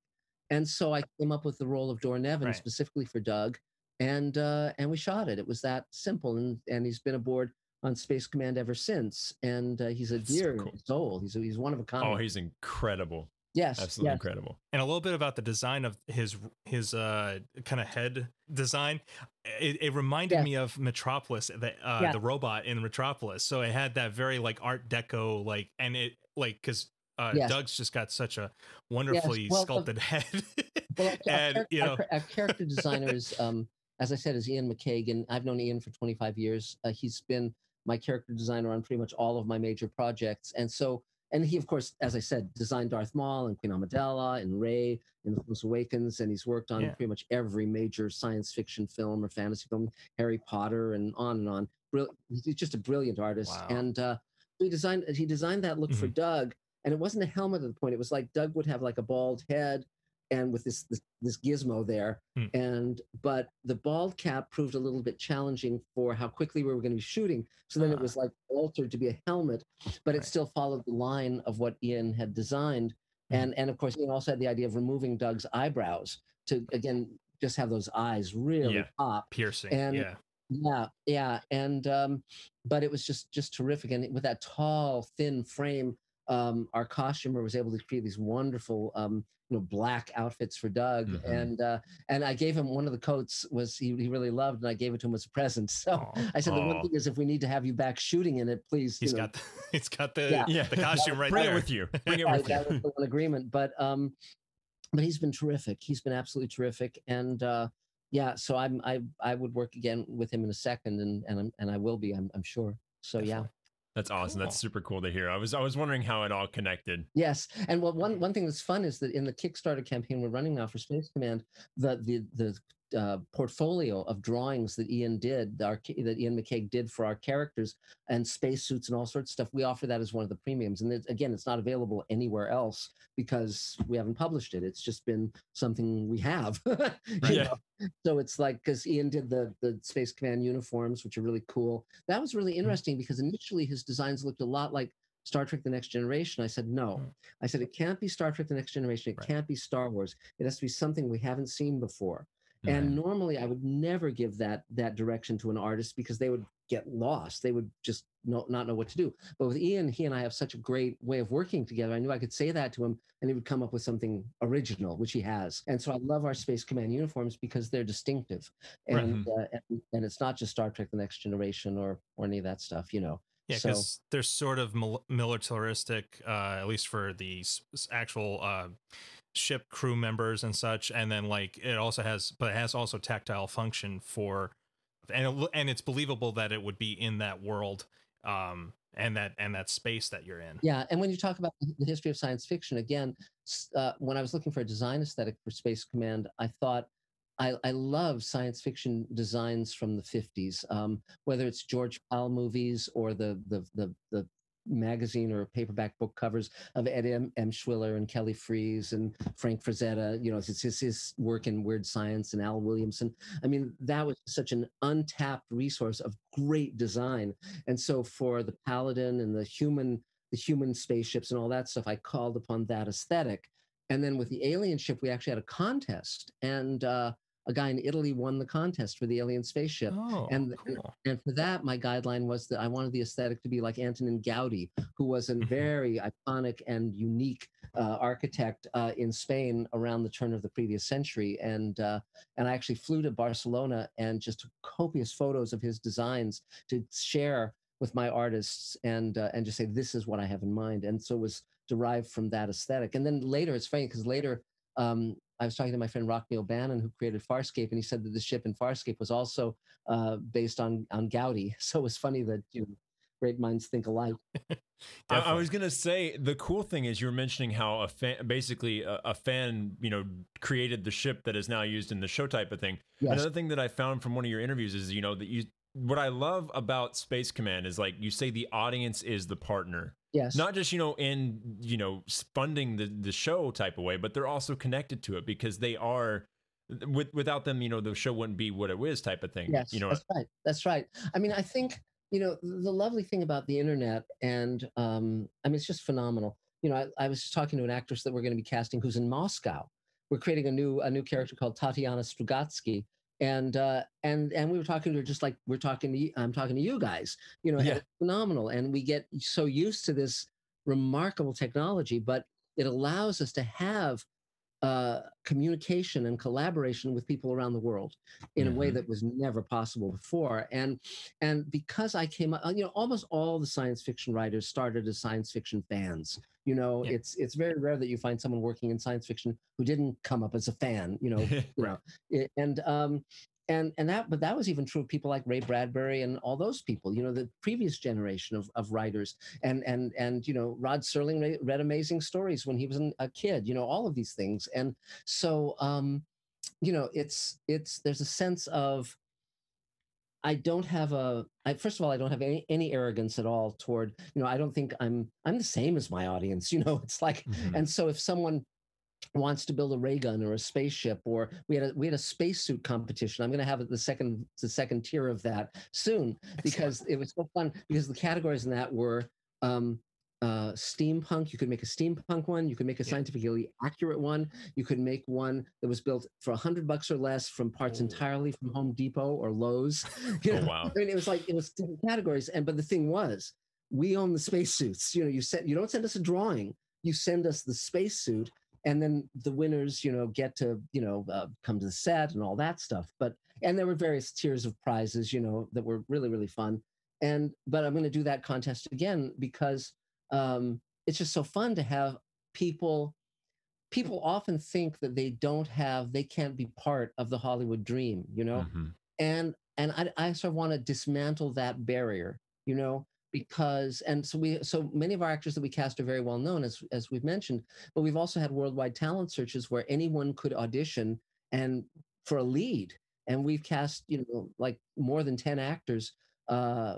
Speaker 4: And so I came up with the role of Dor Nevin
Speaker 3: Right.
Speaker 4: specifically for Doug, and uh, and we shot it. It was that simple, and and he's been aboard on Space Command ever since, and uh, he's a
Speaker 2: That's
Speaker 4: dear
Speaker 2: cool.
Speaker 4: soul. He's a, he's one of a kind.
Speaker 2: oh, he's incredible.
Speaker 4: Yes,
Speaker 2: Absolutely
Speaker 4: yes.
Speaker 2: incredible.
Speaker 3: and a little bit about the design of his his uh kind of head design it, it reminded
Speaker 4: Yeah.
Speaker 3: me of metropolis the uh the robot in metropolis so it had that very like art deco like and it like because uh
Speaker 4: Yes.
Speaker 3: doug's just got such a wonderfully
Speaker 4: well,
Speaker 3: sculpted [LAUGHS] head
Speaker 4: Well, our, our
Speaker 3: and
Speaker 4: char-
Speaker 3: you know
Speaker 4: char- our character designer is, um, as I said, is Iain McCaig, and I've known Iain for 25 years. Uh, he's been my character designer on pretty much all of my major projects, and so, and he, of course, as I said, designed Darth Maul and Queen Amidala and Rey in The Force Awakens, and he's worked on
Speaker 3: Yeah.
Speaker 4: pretty much every major science fiction film or fantasy film, Harry Potter, and on and on. Brill- he's just a brilliant artist,
Speaker 3: Wow.
Speaker 4: and uh, he designed he designed that look for Doug, and it wasn't a helmet at the point. It was like Doug would have like a bald head and with this this, this gizmo there
Speaker 3: Hmm.
Speaker 4: and but the bald cap proved a little bit challenging for how quickly we were going to be shooting so then it
Speaker 3: Ah.
Speaker 4: was like altered to be a helmet but it still followed the line of what ian had designed
Speaker 3: Mhm.
Speaker 4: and and of course ian also had the idea of removing doug's eyebrows to again just have those eyes really
Speaker 3: Yeah.
Speaker 4: pop
Speaker 3: piercing
Speaker 4: And-
Speaker 3: yeah
Speaker 4: yeah yeah and um but it was just just terrific and with that tall thin frame um our costumer was able to create these wonderful um you know black outfits for doug
Speaker 2: Mhm.
Speaker 4: and uh and i gave him one of the coats was he, he really loved and i gave it to him as a present [LAUGHS] so
Speaker 3: Aw.
Speaker 4: i said the one thing is if we need to have you back shooting in it please
Speaker 3: he's
Speaker 4: you know,
Speaker 3: got the, [LAUGHS] he's got the
Speaker 4: Yeah.
Speaker 2: Yeah.
Speaker 3: the [LAUGHS] costume right
Speaker 2: Bring
Speaker 3: there
Speaker 2: it with you. Bring it with you.
Speaker 4: that was the one agreement but um but he's been terrific he's been absolutely terrific and uh yeah so i'm i i would work again with him in a second and and I'm, and i will be i'm, I'm sure so yeah
Speaker 3: Definitely.
Speaker 2: That's awesome. That's super cool to hear. I was I was wondering how it all connected.
Speaker 4: Yes, and well, one one thing that's fun is that in the Kickstarter campaign we're running now for Space Command, the the the uh, portfolio of drawings that Iain did, our, that Iain McCaig did for our characters and spacesuits and all sorts of stuff. We offer that as one of the premiums. And again, it's not available anywhere else because we haven't published it. It's just been something we have. [LAUGHS] yeah. Know? So it's like because Iain did the the Space Command uniforms, which are really cool. That was really mm-hmm. interesting mm-hmm. because initially his designs looked a lot like Star Trek The Next Generation. I said, no. Mm. I said, it can't be Star Trek The Next Generation. It right. can't be Star Wars. It has to be something we haven't seen before. And normally I would never give that that direction to an artist because they would get lost. They would just know, not know what to do. But with Iain, he and I have such a great way of working together. I knew I could say that to him and he would come up with something original, which he has. And so I love our Space Command uniforms because they're distinctive. And, right. uh, and, and it's not just Star Trek The Next Generation or, or any of that stuff, you know.
Speaker 3: Yeah, because so, they're sort of militaristic, uh, at least for the actual uh, ship crew members and such and then like it also has but it has also tactile function for and it, and it's believable that it would be in that world um and that and that space that you're in.
Speaker 4: Yeah and when you talk about the history of science fiction again uh, when i was looking for a design aesthetic for space command i thought I, I love science fiction designs from the 50s, um, whether it's George Pal movies or the, the the the magazine or paperback book covers of Ed M. Emshwiller and Kelly Freas and Frank Frazetta. You know, it's his, his work in Weird Science and Al Williamson. I mean, that was such an untapped resource of great design. And so for the Paladin and the human, the human spaceships and all that stuff, I called upon that aesthetic. And then with the alien ship, we actually had a contest. And uh, a guy in Italy won the contest for the alien spaceship.
Speaker 3: Oh,
Speaker 4: and,
Speaker 3: cool.
Speaker 4: and, for that, my guideline was that I wanted the aesthetic to be like Antonin Gaudi, who was a mm-hmm. very iconic and unique uh, architect uh, in Spain around the turn of the previous century. And uh, and I actually flew to Barcelona and just took copious photos of his designs to share with my artists and uh, and just say this is what I have in mind. And so it was derived from that aesthetic. And then later, it's funny because later um, I was talking to my friend Rockne O'Bannon, who created Farscape, and he said that the ship in Farscape was also uh, based on on Gaudi. [LAUGHS] So it was funny that you know, great minds think alike.
Speaker 2: I, I, was gonna say the cool thing is you were mentioning how a fan, basically a, a, fan, you know, created the ship that is now used in the show type of thing. Yes. Another thing that I found from one of your interviews is you know that you what I love about Space Command is like you say the audience is the partner.
Speaker 4: Yes.
Speaker 2: Not just, you know, in, you know, funding the, the show type of way, but they're also connected to it because they are with without them, you know, the show wouldn't be what it is type of thing.
Speaker 4: Yes.
Speaker 2: You know,
Speaker 4: that's right. That's right. I mean, I think, you know, the lovely thing about the internet and um, I mean it's just phenomenal. You know, I, I was talking to an actress that we're going to be casting who's in Moscow. We're creating a new a new character called Tatiana Strugatsky, and uh, and and we were talking to her just like we're talking to you, I'm talking to you guys. You know, yeah. phenomenal, and we get so used to this remarkable technology, but it allows us to have uh, communication and collaboration with people around the world in mm-hmm. a way mm-hmm. that was never possible before. And and because I came up, you know, almost all the science fiction writers started as science fiction fans. You know, yeah. it's it's very rare that you find someone working in science fiction who didn't come up as a fan. You know, [LAUGHS] you know, and um, and and that but that was even true of people like ray bradbury and all those people you know the previous generation of, of writers and and and you know rod serling read amazing stories when he was a kid you know all of these things and so um you know it's it's there's a sense of I don't have a. I, first of all, I don't have any, any arrogance at all toward, you know, I don't think I'm, I'm the same as my audience, [LAUGHS] you know, it's like, mm-hmm. and so if someone wants to build a ray gun or a spaceship or we had a we had a spacesuit competition i'm going to have the second the second tier of that soon because it was so fun because the categories in that were um, uh, steampunk you could make a steampunk one you could make a scientifically accurate one you could make one that was built for a hundred bucks or less from parts oh. entirely from home depot or lowes [LAUGHS]
Speaker 2: you oh, know? oh, wow
Speaker 4: i mean it was like it was different categories and but the thing was we own the spacesuits you know you send you don't send us a drawing you send us the spacesuit and then the winners you know get to you know uh, come to the set and all that stuff but and there were various tiers of prizes you know that were really really fun and but i'm going to do that contest again because um, it's just so fun to have people people often think that they don't have they can't be part of the hollywood dream you know? Mm-hmm. and and i, I sort of want to dismantle that barrier you know? Because and so we so many of our actors that we cast are very well known as as we've mentioned but we've also had worldwide talent searches where anyone could audition and for a lead. And we've cast you know like more than 10 actors uh,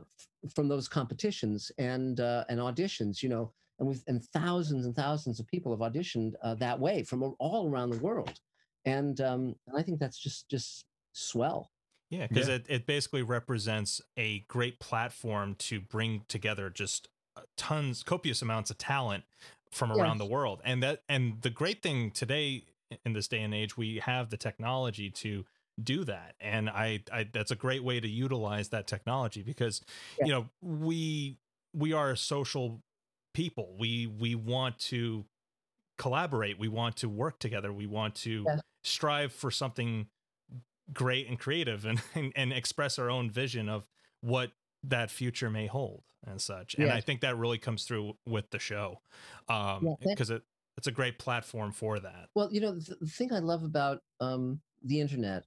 Speaker 4: from those competitions and uh, and auditions you know and we've and thousands and thousands of people have auditioned uh, that way from all around the world and um, and i think that's just just swell
Speaker 3: Yeah, because
Speaker 2: Yeah.
Speaker 3: it, it basically represents a great platform to bring together just uh, tons, copious amounts of talent from around
Speaker 4: Yes.
Speaker 3: the world. And that and the great thing today in this day and age, we have the technology to do that. And I, I that's a great way to utilize that technology because
Speaker 4: Yeah.
Speaker 3: you know, we we are social people. We we want to collaborate, we want to work together, we want to
Speaker 4: Yeah.
Speaker 3: strive for something great and creative and, [LAUGHS] and and express our own vision of what that future may hold and such and i think that really comes through with the show um
Speaker 4: Yeah,
Speaker 3: because it it's a great platform for that
Speaker 4: Well, you know, the, the thing I love about um, the internet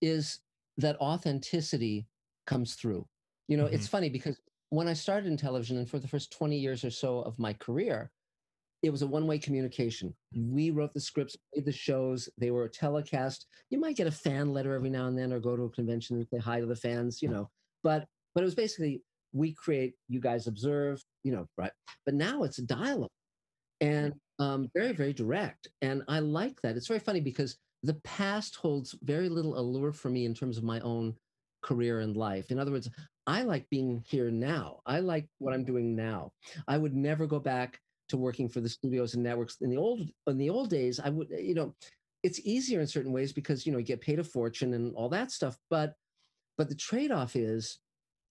Speaker 4: is that authenticity comes through. You know, it's funny because when I started in television and for the first 20 years or so of my career, it was a one way communication. We wrote the scripts, made the shows, they were telecast. You might get a fan letter every now and then or go to a convention and say hi to the fans, you know, but but it was basically we create, you guys observe, you know, right. But now it's a dialogue and um, very, very direct. And I like that. It's very funny because the past holds very little allure for me in terms of my own career and life. In other words, I like being here now. I like what I'm mm-hmm. doing now. I would never go back to working for the studios and networks in the old in the old days. I would, you know, it's easier in certain ways because you know you get paid a fortune and all that stuff. But but the trade-off is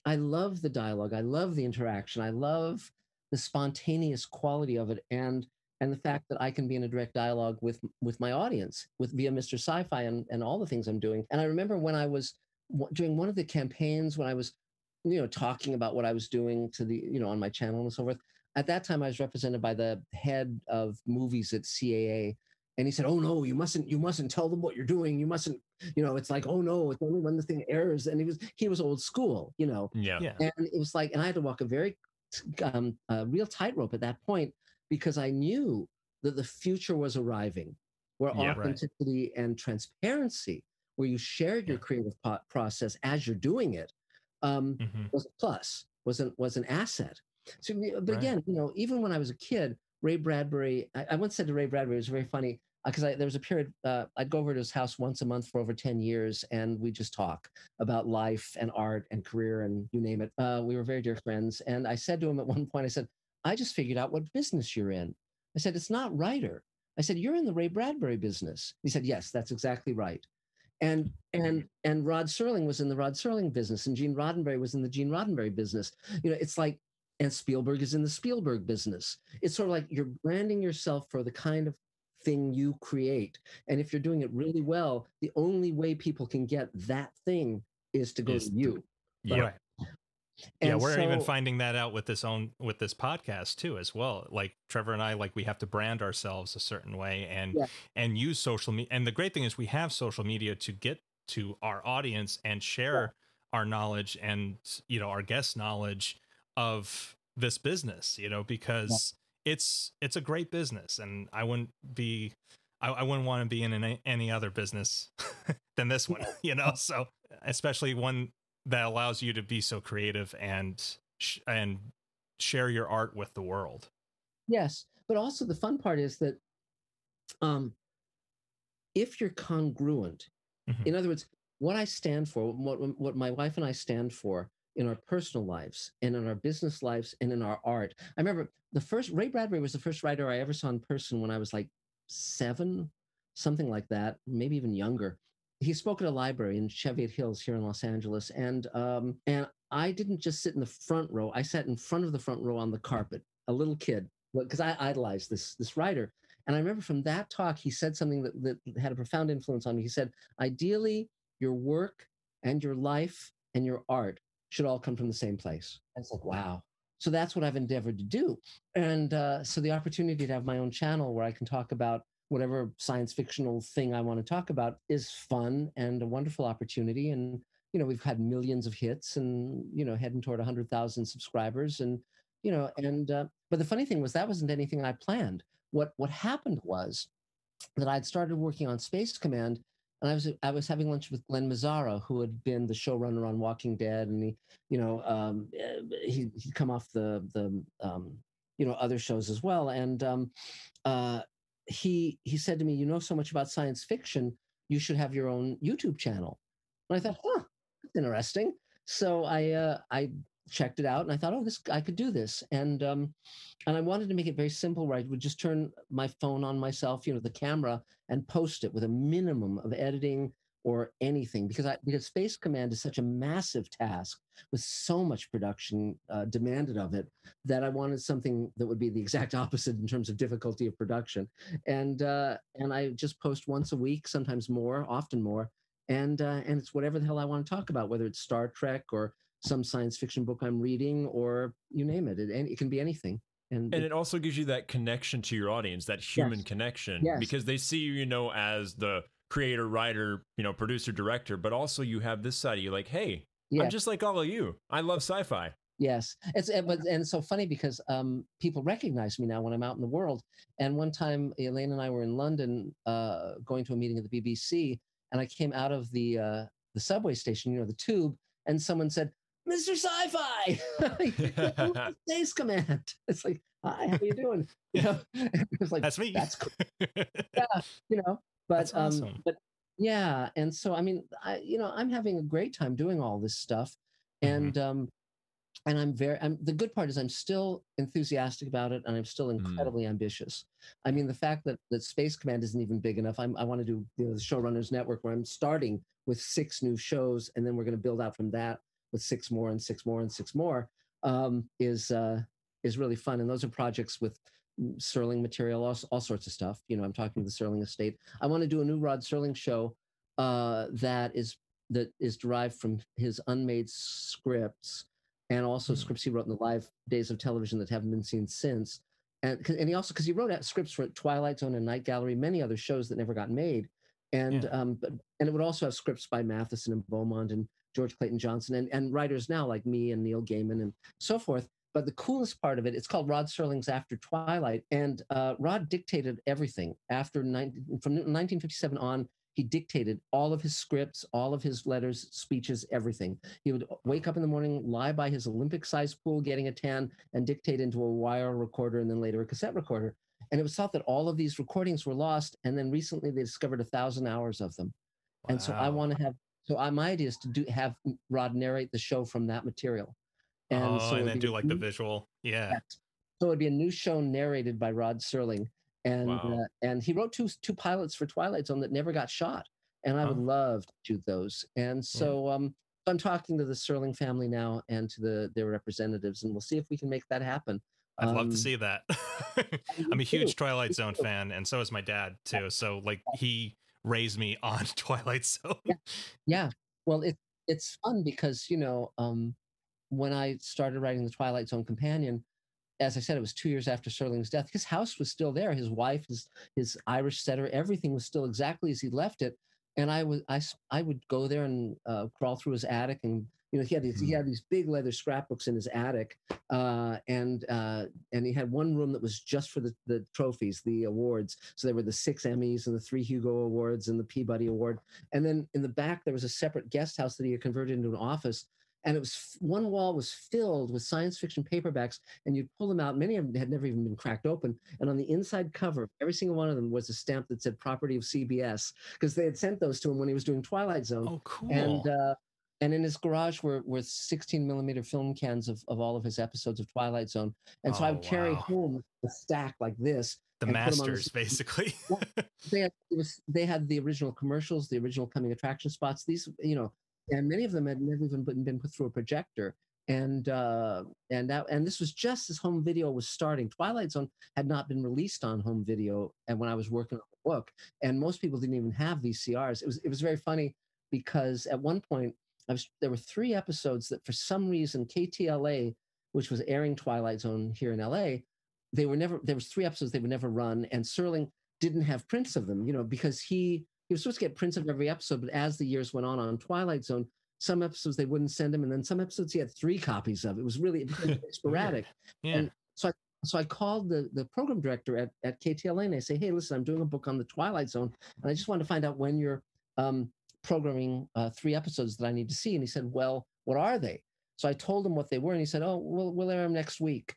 Speaker 4: I love the dialogue. I love the interaction. I love the spontaneous quality of it and and the fact that I can be in a direct dialogue with with my audience with via Mr. Sci-Fi and, and all the things I'm doing. And I remember when I was w- during one of the campaigns when I was you know talking about what I was doing to the you know on my channel and so forth. At that time, I was represented by the head of movies at CAA, and he said, "Oh no, you mustn't you mustn't tell them what you're doing. You mustn't you know it's like oh no, it's only when the thing airs." And he was he was old school, you know
Speaker 2: Yeah.
Speaker 3: yeah
Speaker 4: and it was like and i had to walk a very um, uh, real tightrope at that point because i knew that the future was arriving where
Speaker 2: Yeah, right.
Speaker 4: authenticity and transparency where you shared your
Speaker 3: Yeah.
Speaker 4: creative po- process as you're doing it um,
Speaker 3: Mhm.
Speaker 4: was a plus was an was an asset so but
Speaker 3: Right.
Speaker 4: again you know even when i was a kid ray bradbury i, I once said to ray bradbury it was very funny because I, there was a period uh, I'd go over to his house once a month for over 10 years and we just talk about life and art and career and you name it. Uh, we were very dear friends. And I said to him at one point, I said, I just figured out what business you're in. I said, it's not writer. I said, you're in the Ray Bradbury business. He said, yes, that's exactly right. And and and Rod Serling was in the Rod Serling business, and Gene Roddenberry was in the Gene Roddenberry business. You know, it's like, and Spielberg is in the Spielberg business. It's sort of like you're branding yourself for the kind of thing you create. And if you're doing it really well, the only way people can get that thing is to go
Speaker 2: Is
Speaker 4: to you.
Speaker 2: Yeah.
Speaker 3: right yeah we're even finding that out with this own with this podcast too as well. Like trevor and i like we have to brand ourselves a certain way and
Speaker 4: Yeah.
Speaker 3: and use social media and the great thing is we have social media to get to our audience and share our knowledge and you know our guest knowledge of this business you know because it's it's a great business and i wouldn't be i, I wouldn't want to be in any, any other business [LAUGHS] than this one you know? So especially one that allows you to be so creative and sh- and share your art with the world
Speaker 4: Yes, but also the fun part is that um, if you're congruent,
Speaker 3: Mhm.
Speaker 4: in other words, what I stand for, what what my wife and I stand for in our personal lives and in our business lives and in our art. I remember the first Ray Bradbury was the first writer I ever saw in person when I was like seven, something like that, maybe even younger. He spoke at a library in Cheviot Hills here in Los Angeles, and um, and I didn't just sit in the front row. I sat in front of the front row on the carpet, a little kid, because I idolized this this writer. And I remember from that talk, he said something that, that had a profound influence on me. He said, ideally, your work and your life and your art should all come from the same place. I was like, wow. So that's what I've endeavored to do. And uh, so the opportunity to have my own channel where I can talk about whatever science fictional thing I want to talk about is fun and a wonderful opportunity. And, you know, we've had millions of hits and, you know, heading toward 100,000 subscribers. And, you know, and, uh, but the funny thing was that wasn't anything I planned. What, what happened was that I'd started working on Space Command and I was I was having lunch with Glen Mazzara, who had been the showrunner on Walking Dead, and he, you know, um, he he'd come off the the um, you know other shows as well, and um, uh, he he said to me, "You know so much about science fiction, you should have your own YouTube channel." And I thought, "Huh, that's interesting." So I uh, I checked it out and I thought, oh, this I could do this, and um, and I wanted to make it very simple, where I would just turn my phone on myself, you know, the camera, and post it with a minimum of editing or anything, because I because Space Command is such a massive task with so much production uh, demanded of it that I wanted something that would be the exact [LAUGHS] opposite in terms of difficulty of production, and uh, and I just post once a week, sometimes more, often more. And uh, and it's whatever the hell I want to talk about, whether it's Star Trek or some science fiction book I'm reading, or you name it. It, it can be anything.
Speaker 2: And, and it, it, also gives you that connection to your audience, that human yes. connection, yes. because they see you, you know, as the creator, writer, you know, producer, director, but also you have this side of you like, hey, yes. I'm just like all of you. I love sci-fi.
Speaker 4: Yes, it's but and so funny because um, people recognize me now when I'm out in the world. And one time, Elaine and I were in London, uh, going to a meeting at the BBC, and I came out of the uh, the subway station, you know, the tube, and someone said, Mr. Sci-Fi, [LAUGHS] [LAUGHS] Space Command. It's like, hi, how are you doing? [LAUGHS] You know, it's like
Speaker 3: that's me.
Speaker 4: That's cool. yeah, you know, but um, awesome. um, but yeah, and so I mean, I you know, I'm having a great time doing all this stuff, mm-hmm. and mm-hmm. um, and I'm very. I'm the good part is I'm still enthusiastic about it, and I'm still mm. incredibly mm. ambitious. I mean, the fact that that Space Command isn't even big enough. I'm, I want to do you know, the Showrunners Network, where I'm starting with six new shows, and then we're going to build out from that with six more and six more and six more um, is uh, is really fun. And those are projects with Serling material, all, all sorts of stuff. You know, I'm talking to the Serling estate. I want to do a new Rod Serling show uh, that is that is derived from his unmade scripts and also mm-hmm. scripts he wrote in the live days of television that haven't been seen since. And, and he also because he wrote scripts for Twilight Zone and Night Gallery, many other shows that never got made, and yeah. um, but, and it would also have scripts by Matheson and Beaumont and George Clayton Johnson and, and writers now like me and Neil Gaiman and so forth. But the coolest part of it, it's called Rod Serling's After Twilight. And uh, Rod dictated everything after 19, from 1957 on. He dictated all of his scripts, all of his letters, speeches, everything. He would wake up in the morning, lie by his Olympic sized pool, getting a tan, and dictate into a wire recorder and then later a cassette recorder. And it was thought that all of these recordings were lost. And then recently they discovered a thousand hours of them. Wow. And so I want to have so I, my idea is to do have Rod narrate the show from that material.
Speaker 3: And oh, so and then do like new, the visual. Yeah.
Speaker 4: So it'd be a new show narrated by Rod Serling. And wow. uh, and he wrote two two pilots for Twilight Zone that never got shot. And I would love to do those. And so yeah. um I'm talking to the Serling family now and to the their representatives, and we'll see if we can make that happen.
Speaker 3: I'd um, love to um, see that. [LAUGHS] I'm a huge Twilight Zone fan, and so is my dad too. So like he raised me on [LAUGHS] Twilight Zone.
Speaker 4: Yeah. yeah. Well, it it's fun because you know um, when I started writing the Twilight Zone companion, as I said, it was two years after Serling's death. His house was still there. His wife, his his Irish setter, everything was still exactly as he left it. And I was I I would go there and uh, crawl through his attic and you know he had these he mm-hmm. had these big leather scrapbooks in his attic uh, and uh, and he had one room that was just for the, the trophies the awards so there were the six emmys and the three hugo awards and the peabody award and then in the back there was a separate guest house that he had converted into an office and it was one wall was filled with science fiction paperbacks and you'd pull them out many of them had never even been cracked open and on the inside cover every single one of them was a stamp that said property of cbs because they had sent those to him when he was doing twilight zone
Speaker 3: oh cool
Speaker 4: and uh, and in his garage were, were 16 millimeter film cans of, of all of his episodes of Twilight Zone. And so oh, I would carry wow. home a stack like this.
Speaker 3: The masters, the, [LAUGHS] basically.
Speaker 4: they, had, was, they had the original commercials, the original coming attraction spots. These, you know, and many of them had never even been, been put through a projector. And uh, and that and this was just as home video was starting. Twilight Zone had not been released on home video, and when I was working on the book, and most people didn't even have VCRs. It was it was very funny because at one point was, there were three episodes that for some reason KTLA, which was airing Twilight Zone here in LA, they were never there was three episodes they would never run, and Serling didn't have prints of them, you know, because he he was supposed to get prints of every episode, but as the years went on on Twilight Zone, some episodes they wouldn't send him, and then some episodes he had three copies of. It was really [LAUGHS] sporadic. yeah. And so I so I called the, the program director at, at KTLA and I say, hey, listen, I'm doing a book on the Twilight Zone, and I just wanted to find out when you're um, programming uh, three episodes that I need to see. And he said, Well, what are they? So I told him what they were, and he said, "Oh, we'll we'll air them next week."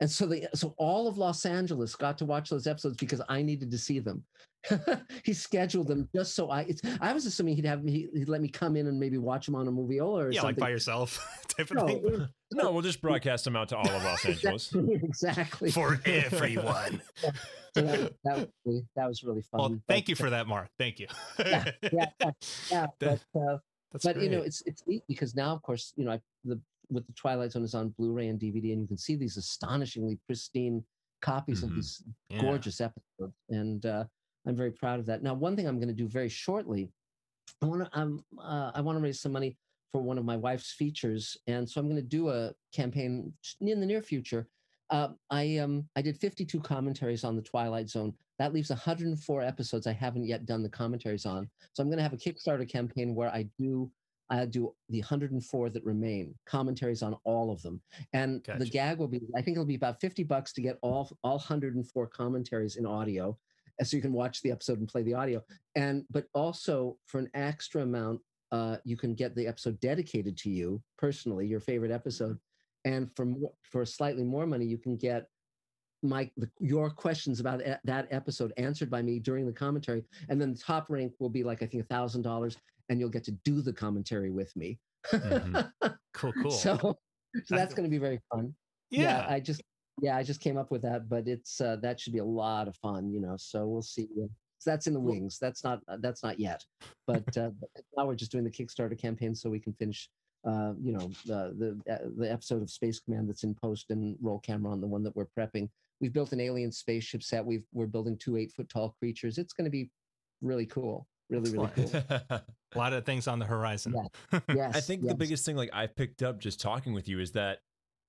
Speaker 4: And so they so all of Los Angeles got to watch those episodes because I needed to see them. [LAUGHS] he scheduled them just so I. It's, I was assuming he'd have me. He'd let me come in and maybe watch them on a movie or
Speaker 3: yeah,
Speaker 4: something.
Speaker 3: like by yourself [LAUGHS] type of
Speaker 4: no,
Speaker 3: thing. [LAUGHS]
Speaker 2: No, we'll just broadcast them out to all of Los Angeles.
Speaker 4: exactly.
Speaker 3: For everyone.
Speaker 4: So that, that, was really, that was really fun.
Speaker 3: Well, thank
Speaker 4: But,
Speaker 3: you for that, Marc. Thank you.
Speaker 4: yeah, yeah, yeah, yeah. But uh, but you know it's it's neat because now of course you know I, the with the twilight zone is on blu-ray and dvd and you can see these astonishingly pristine copies
Speaker 2: Mhm.
Speaker 4: of these
Speaker 3: Yeah.
Speaker 4: gorgeous episodes and uh, i'm very proud of that. Now one thing i'm going to do very shortly i want to um, uh, i want to raise some money for one of my wife's features and so i'm going to do a campaign in the near future. Uh, i um i did 52 commentaries on the twilight zone. That leaves 104 episodes i haven't yet done the commentaries on. So i'm going to have a kickstarter campaign where i do I do the 104 that remain, commentaries on all of them. And the gag will be, I think it'll be about 50 bucks to get all all 104 commentaries in audio. And So you can watch the episode and play the audio. And but also for an extra amount, uh, you can get the episode dedicated to you personally, your favorite episode. And for more, for slightly more money, you can get my the, your questions about e- that episode answered by me during the commentary. And then the top rank will be like I think a thousand dollars, and you'll get to do the commentary with me.
Speaker 2: Mhm. [LAUGHS]
Speaker 3: Cool, cool.
Speaker 4: So, so that's going to be very fun.
Speaker 3: yeah.
Speaker 4: I just yeah, I just came up with that, but it's uh, that should be a lot of fun, you know. So we'll see. uh, So that's in the wings. That's not uh, that's not yet, but [LAUGHS] uh, now we're just doing the Kickstarter campaign so we can finish. Uh, you know the the uh, the episode of Space Command that's in post and roll camera on the one that we're prepping. We've built an alien spaceship set. We've we're building two eight foot tall creatures. It's going to be really cool. Really really cool.
Speaker 3: A lot of things on the horizon. [LAUGHS]
Speaker 4: Yes.
Speaker 2: I think
Speaker 4: yes.
Speaker 2: the biggest thing like I picked up just talking with you is that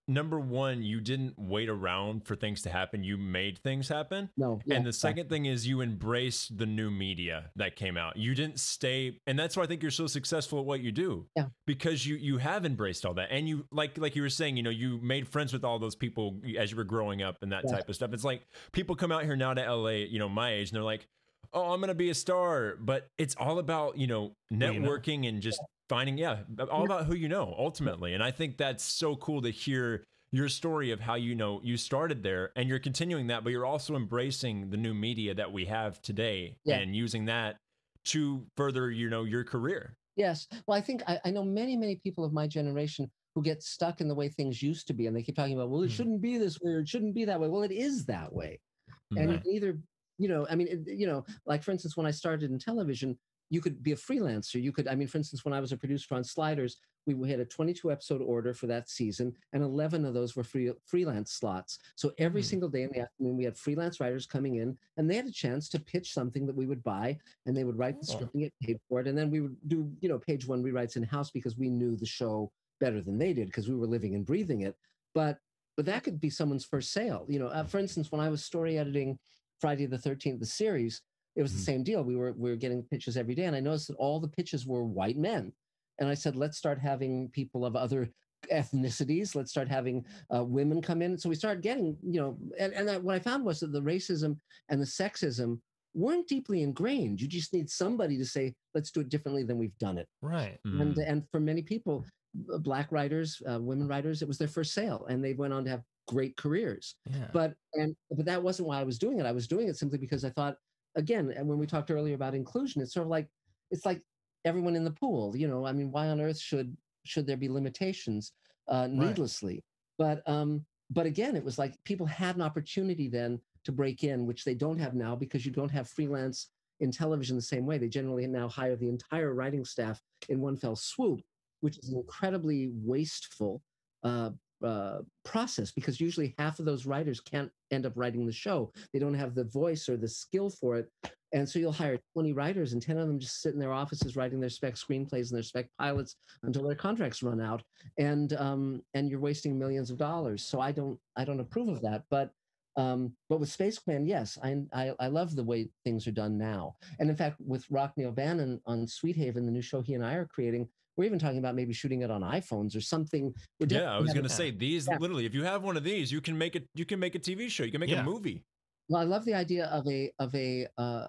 Speaker 2: number one, you didn't wait around for things to happen. You made things happen.
Speaker 4: no. yeah,
Speaker 2: and the
Speaker 4: yeah.
Speaker 2: second thing is you embraced the new media that came out. You didn't stay, and that's why I think you're so successful at what you do.
Speaker 4: Yeah.
Speaker 2: Because you you have embraced all that, and you like like you were saying, you know, you made friends with all those people as you were growing up and that
Speaker 4: Yeah.
Speaker 2: type of stuff. It's like people come out here now to LA, you know, my age, and they're like, "Oh, I'm gonna be a star," but it's all about you know. networking and just finding, yeah, all about who you know ultimately. And I think that's so cool to hear your story of how you know you started there and you're continuing that but you're also embracing the new media that we have today
Speaker 4: Yeah.
Speaker 2: and using that to further you know your career
Speaker 4: Yes. Well, I think I, I know many, many people of my generation who get stuck in the way things used to be. And they keep talking about, well, it
Speaker 2: Hmm.
Speaker 4: shouldn't be this way or it shouldn't be that way. Well, it is that way. And
Speaker 2: Mhm.
Speaker 4: you can either, you know, I mean, it, you know, like for instance, when I started in television, you could be a freelancer. You could, I mean, for instance, when I was a producer on Sliders, we had a 22 episode order for that season, and 11 of those were free, freelance slots. So every
Speaker 2: Hmm.
Speaker 4: single day in the afternoon, we had freelance writers coming in, and they had a chance to pitch something that we would buy, and they would write the script and get paid for it. And then we would do, you know, page one rewrites in house because we knew the show better than they did because we were living and breathing it. But but that could be someone's first sale. You know, uh, for instance, when I was story editing Friday the 13th, the series, it was the same deal. We were we were getting pitches every day, and I noticed that all the pitches were white men. And I said, let's start having people of other ethnicities. Let's start having uh, women come in. So we started getting, you know, and, and I, what I found was that the racism and the sexism weren't deeply ingrained. You just need somebody to say, let's do it differently than we've done it.
Speaker 3: Right.
Speaker 4: And
Speaker 2: Mm.
Speaker 4: and for many people, uh, black writers, uh, women writers, it was their first sale, and they went on to have great careers
Speaker 3: Yeah.
Speaker 4: but and but that wasn't why I was doing it. I was doing it simply because I thought, again, when we talked earlier about inclusion, it's sort of like it's like everyone in the pool. You know, I mean, why on earth should should there be limitations uh, needlessly? But um, but again, it was like people had an opportunity then to break in, which they don't have now because you don't have freelance in television the same way. They generally now hire the entire writing staff in one fell swoop, which is incredibly wasteful uh, uh, process because usually half of those writers can't end up writing the show. They don't have the voice or the skill for it. And so you'll hire 20 writers and 10 of them just sit in their offices writing their spec screenplays and their spec pilots until their contracts run out. And um, and you're wasting millions of dollars. So I don't I don't approve of that. But um, but with Space Command, yes, I, I I love the way things are done now. And in fact, with Rockne O'Bannon on Sweet Haven, the new show he and I are creating, we're even talking about maybe shooting it on iPhones or something. We're
Speaker 2: yeah i was gonna say these
Speaker 4: Yeah.
Speaker 2: literally if you have one of these you can make it you can make a tv show you can make
Speaker 3: Yeah.
Speaker 2: a movie
Speaker 4: Well, I love the idea of a of a uh,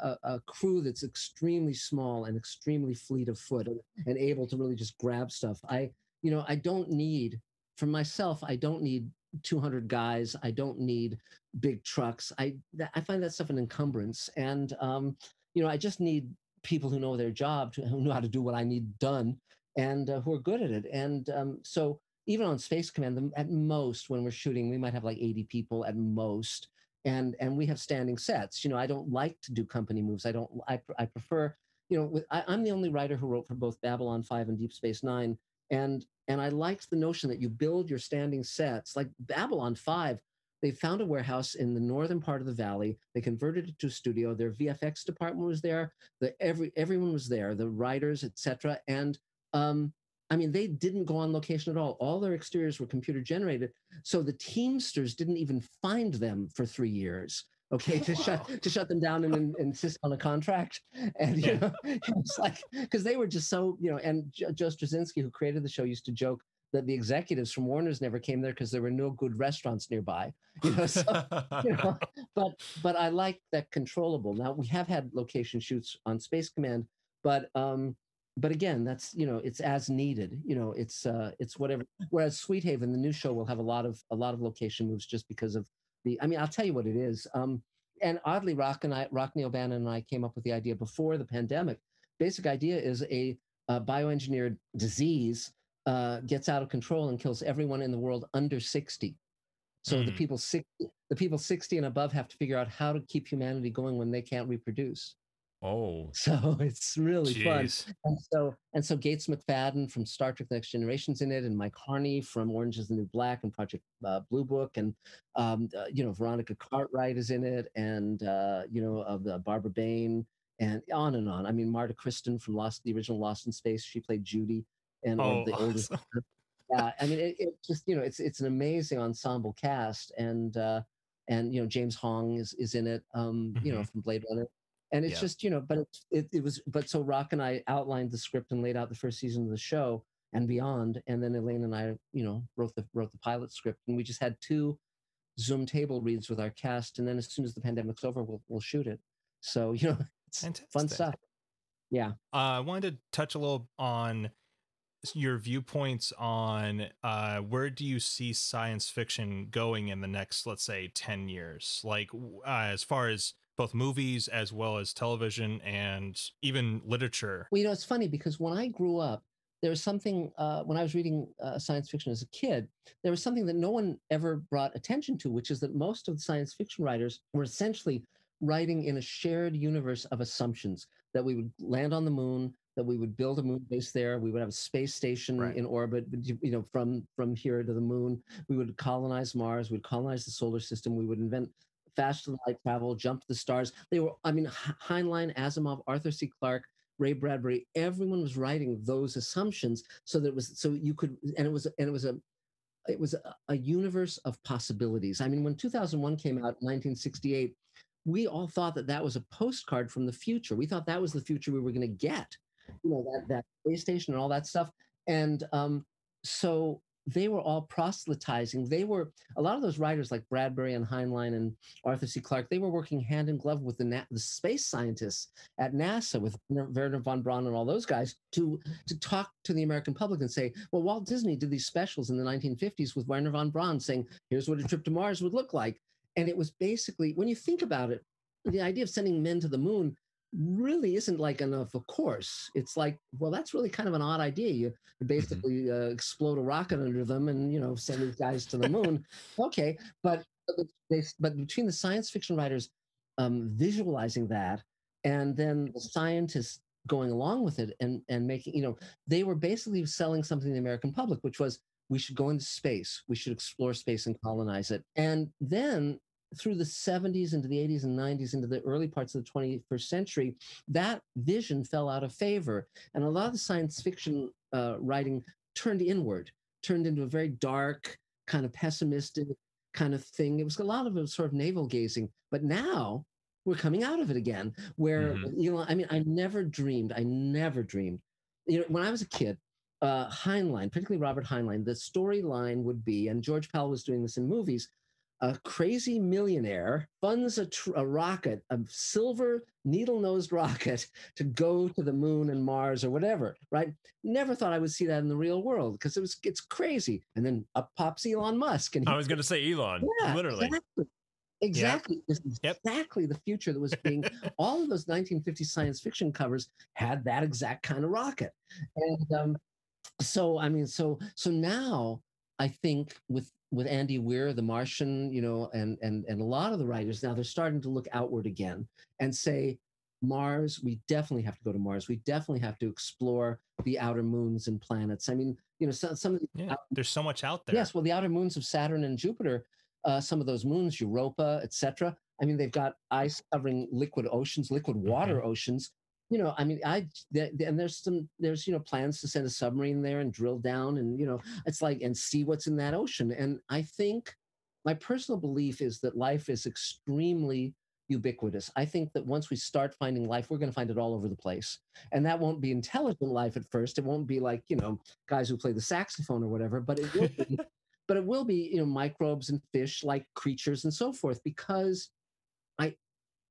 Speaker 4: a, a crew that's extremely small and extremely fleet of foot and, and able to really just grab stuff. I, you know, I don't need for myself. I don't need 200 guys. I don't need big trucks. I I find that stuff an encumbrance, and um, you know, I just need people who know their job, who know how to do what I need done, and uh, who are good at it. And um, so even on Space Command, at most when we're shooting, we might have like 80 people at most, and and we have standing sets. You know, I don't like to do company moves. I don't. I I prefer. You know, with, I, I'm the only writer who wrote for both Babylon 5 and Deep Space Nine, and and I liked the notion that you build your standing sets like Babylon 5. They found a warehouse in the northern part of the valley. They converted it to a studio. Their VFX department was there. The every everyone was there, the writers, etc. And um, I mean, they didn't go on location at all. All their exteriors were computer generated. So the Teamsters didn't even find them for three years. Okay, [LAUGHS] to shut to shut them down and, and, insist on a contract, and you yeah. know, [LAUGHS] it's like because they were just so you know. And Joe Straczynski, who created the show, used to joke that the executives from Warner's never came there because there were no good restaurants nearby. You know, so, [LAUGHS] you know, but but I like that controllable. Now we have had location shoots on Space Command, but um, but again, that's you know, it's as needed. You know, it's uh, it's whatever. Whereas Sweet Haven, the new show, will have a lot of a lot of location moves just because of the. I mean, I'll tell you what it is. Um, and oddly, Rock and I, Rockne O'Bannon and I came up with the idea before the pandemic. Basic idea is a, a bioengineered disease uh, gets out of control and kills everyone in the world under sixty. So mm. the people sixty, the people sixty and above have to figure out how to keep humanity going when they can't reproduce.
Speaker 2: Oh,
Speaker 4: so [LAUGHS] it's really Jeez. fun. And so and so Gates McFadden from Star Trek: Next Generation's in it, and Mike Harney from Orange Is the New Black and Project uh, Blue Book, and um, uh, you know Veronica Cartwright is in it, and uh, you know of uh, Barbara Bain, and on and on. I mean Marta Kristen from Lost, the original Lost in Space, she played Judy, and
Speaker 3: oh,
Speaker 4: the
Speaker 3: awesome.
Speaker 4: oldest. Yeah, I mean it, it, just you know it's it's an amazing ensemble cast, and uh, and you know James Hong is is in it, um, mm-hmm. you know mm-hmm. from Blade Runner and it's yeah. just you know but it, it, it was but so rock and i outlined the script and laid out the first season of the show and beyond and then elaine and i you know wrote the wrote the pilot script and we just had two zoom table reads with our cast and then as soon as the pandemic's over we'll, we'll shoot it so [LAUGHS] you know it's Fantastic. fun stuff yeah
Speaker 3: uh, i wanted to touch a little on your viewpoints on uh, where do you see science fiction going in the next let's say 10 years like uh, as far as both movies as well as television and even literature.
Speaker 4: Well, you know, it's funny because when I grew up, there was something uh, when I was reading uh, science fiction as a kid, there was something that no one ever brought attention to, which is that most of the science fiction writers were essentially writing in a shared universe of assumptions that we would land on the moon, that we would build a moon base there, we would have a space station right. in orbit, you know, from from here to the moon. We would colonize Mars, we'd colonize the solar system, we would invent faster than light travel, jump to the stars. They were, I mean, Heinlein, Asimov, Arthur C. Clarke, Ray Bradbury, everyone was writing those assumptions so that it was so you could, and it was, and it was a, it was a, a universe of possibilities. I mean, when 2001 came out in 1968, we all thought that that was a postcard from the future. We thought that was the future we were going to get, you know, that that space station and all that stuff. And um, so they were all proselytizing. They were a lot of those writers like Bradbury and Heinlein and Arthur C. Clarke. They were working hand in glove with the, Na- the space scientists at NASA, with Wernher von Braun and all those guys, to to talk to the American public and say, well, Walt Disney did these specials in the 1950s with Wernher von Braun, saying, "Here's what a trip to Mars would look like." And it was basically, when you think about it, the idea of sending men to the moon really isn't like enough of course. It's like well that's really kind of an odd idea. You mm-hmm. basically uh, explode a rocket under them and you know send these guys to the moon. [LAUGHS] Okay but they, but between the science fiction writers um, visualizing that and then the scientists going along with it and and making you know they were basically selling something to the american public which was we should go into space. We should explore space and colonize it. And then through the 70s into the 80s and 90s into the early parts of the 21st century that vision fell out of favor. And a lot of the science fiction uh, writing turned inward turned into a very dark kind of pessimistic kind of thing. It was a lot of sort of navel gazing. But now we're coming out of it again where mm-hmm. you know i mean i never dreamed i never dreamed you know when i was a kid uh, Heinlein, particularly Robert Heinlein, the storyline would be, and George Pal was doing this in movies, a crazy millionaire funds a, tr- a rocket, a silver needle nosed [LAUGHS] rocket to go to the moon and Mars or whatever, right? Never thought I would see that in the real world because it was it's crazy. And then up pops Elon Musk. And
Speaker 2: I was going to say Elon,
Speaker 4: yeah,
Speaker 2: literally.
Speaker 4: Exactly. Exactly. This is
Speaker 3: Yep.
Speaker 4: exactly the future that was being [LAUGHS] all of those 1950 science fiction covers had that exact kind of rocket. And um, so I mean, so so now I think with with Andy Weir, The Martian, you know, and and and a lot of the writers now they're starting to look outward again and say, Mars, we definitely have to go to Mars. We definitely have to explore the outer moons and planets. I mean, you know, some, some of the
Speaker 3: Yeah, there's so much out there.
Speaker 4: Yes, well, the outer moons of Saturn and Jupiter, uh, some of those moons, Europa, etc. I mean, they've got ice covering liquid oceans, liquid water oceans. You know, I mean, I th- and there's some there's you know plans to send a submarine there and drill down and you know it's like and see what's in that ocean. And I think my personal belief is that life is extremely ubiquitous. I think that once we start finding life, we're going to find it all over the place. And that won't be intelligent life at first. It won't be like, you know, guys who play the saxophone or whatever, but it will be, [LAUGHS] but it will be, you know, microbes and fish like creatures and so forth because I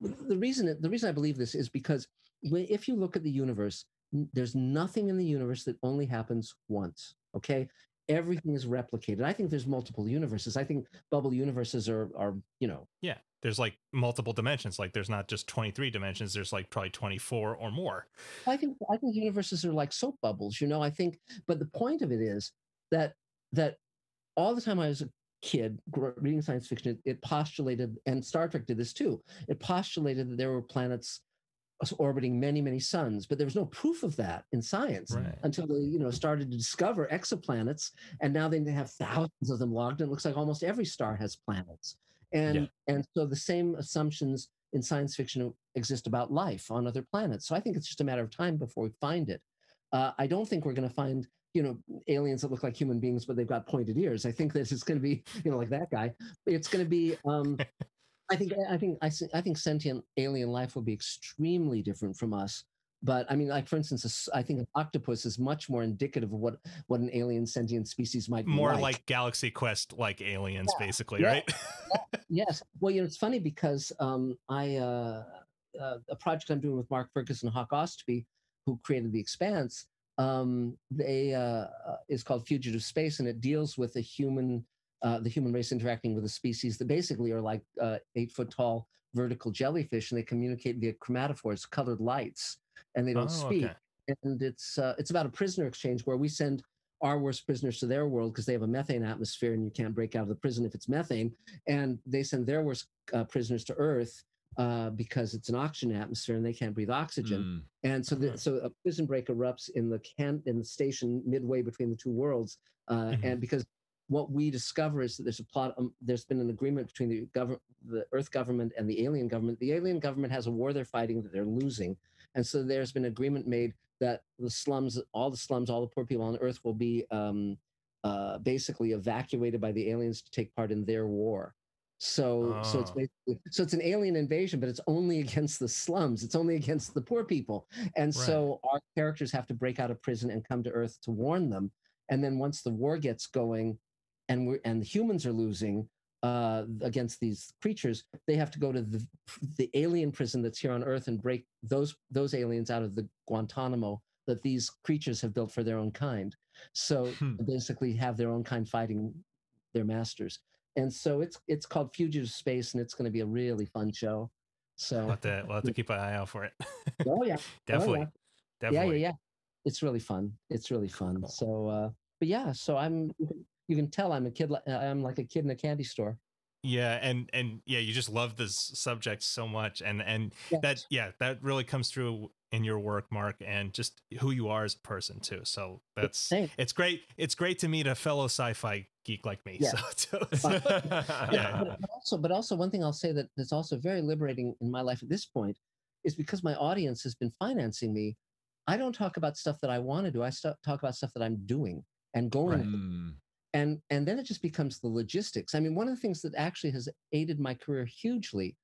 Speaker 4: the reason the reason I believe this is because if you look at the universe, there's nothing in the universe that only happens once, okay? Everything is replicated. I think there's multiple universes. I think bubble universes are are, you know,
Speaker 3: Yeah. There's like multiple dimensions. Like there's not just 23 dimensions, there's like probably 24 or more.
Speaker 4: I think I think universes are like soap bubbles, you know. I think, but the point of it is that that all the time I was a kid reading science fiction, it, postulated, and Star Trek did this too. It postulated that there were planets orbiting many, many suns, but there was no proof of that in science
Speaker 3: Right.
Speaker 4: until they, you know, started to discover exoplanets, and now they have thousands of them logged, and it looks like almost every star has planets. And
Speaker 2: Yeah.
Speaker 4: and so the same assumptions in science fiction exist about life on other planets. So I think it's just a matter of time before we find it. Uh, I don't think we're going to find, you know, aliens that look like human beings, but they've got pointed ears. I think that it's going to be, you know, like that guy. It's going to be. Um, I think. I think. I, I think sentient alien life will be extremely different from us. But I mean, like for instance, I think an octopus is much more indicative of what what an alien sentient species might be
Speaker 3: More
Speaker 4: like.
Speaker 3: like Galaxy Quest like aliens,
Speaker 4: Yeah,
Speaker 3: basically,
Speaker 4: yeah.
Speaker 3: right?
Speaker 4: Yes. Well, you know, it's funny because um, I uh, uh, a project I'm doing with Mark Ferguson and Hawk Ostby, who created The Expanse, um, they uh, uh, is called Fugitive Space, and it deals with a human, uh, the human race interacting with a species that basically are like uh, eight foot tall vertical jellyfish, and they communicate via chromatophores, colored lights, and they don't
Speaker 3: Oh,
Speaker 4: speak.
Speaker 3: okay.
Speaker 4: And it's uh, it's about a prisoner exchange where we send our worst prisoners to their world because they have a methane atmosphere and you can't break out of the prison if it's methane and they send their worst uh, prisoners to Earth uh, because it's an oxygen atmosphere and they can't breathe oxygen.
Speaker 2: Mm.
Speaker 4: And so, the, so a prison break erupts in the can in the station midway between the two worlds, uh,
Speaker 3: Mhm.
Speaker 4: and because what we discover is that there's a plot. Um, there's been an agreement between the government, the Earth government, and the alien government. The alien government has a war they're fighting that they're losing, and so there's been agreement made that the slums, all the slums, all the poor people on Earth will be um, uh, basically evacuated by the aliens to take part in their war. So, so it's
Speaker 3: Oh.
Speaker 4: basically so it's an alien invasion, but it's only against the slums. It's only against the poor people, and so our characters have to break out of prison and come to Earth to warn them. And then once the war gets going, and we're and humans are losing uh, against these creatures, they have to go to the the alien prison that's here on Earth and break those those aliens out of the Guantanamo that these creatures have built for their own kind. So
Speaker 2: Hmm.
Speaker 4: basically, have their own kind fighting their masters. And so it's it's called Fugitive Space, and it's going to be a really fun show. So We'll
Speaker 3: have to, we'll have to keep an eye out for it. [LAUGHS]
Speaker 4: oh yeah, [LAUGHS]
Speaker 3: definitely.
Speaker 4: yeah.
Speaker 3: Definitely.
Speaker 4: yeah, yeah, yeah. It's really fun. It's really fun. So, uh, but yeah, so I'm. You can, tell I'm a kid. Uh, I'm like a kid in a candy store.
Speaker 3: Yeah, and and yeah, you just love this subject so much, and and
Speaker 4: Yes.
Speaker 3: that yeah, that really comes through in your work, Marc, and just who you are as a person too. So that's
Speaker 4: Same.
Speaker 3: it's great. It's great to meet a fellow sci-fi geek like me. [LAUGHS] [LAUGHS]
Speaker 4: Yeah.
Speaker 3: So, so Yeah.
Speaker 4: But, but also, but also, one thing I'll say that that's also very liberating in my life at this point is because my audience has been financing me. I don't talk about stuff that I want to do. I st- talk about stuff that I'm doing and going
Speaker 3: Right.
Speaker 4: And and then it just becomes the logistics i mean one of the things that actually has aided my career hugely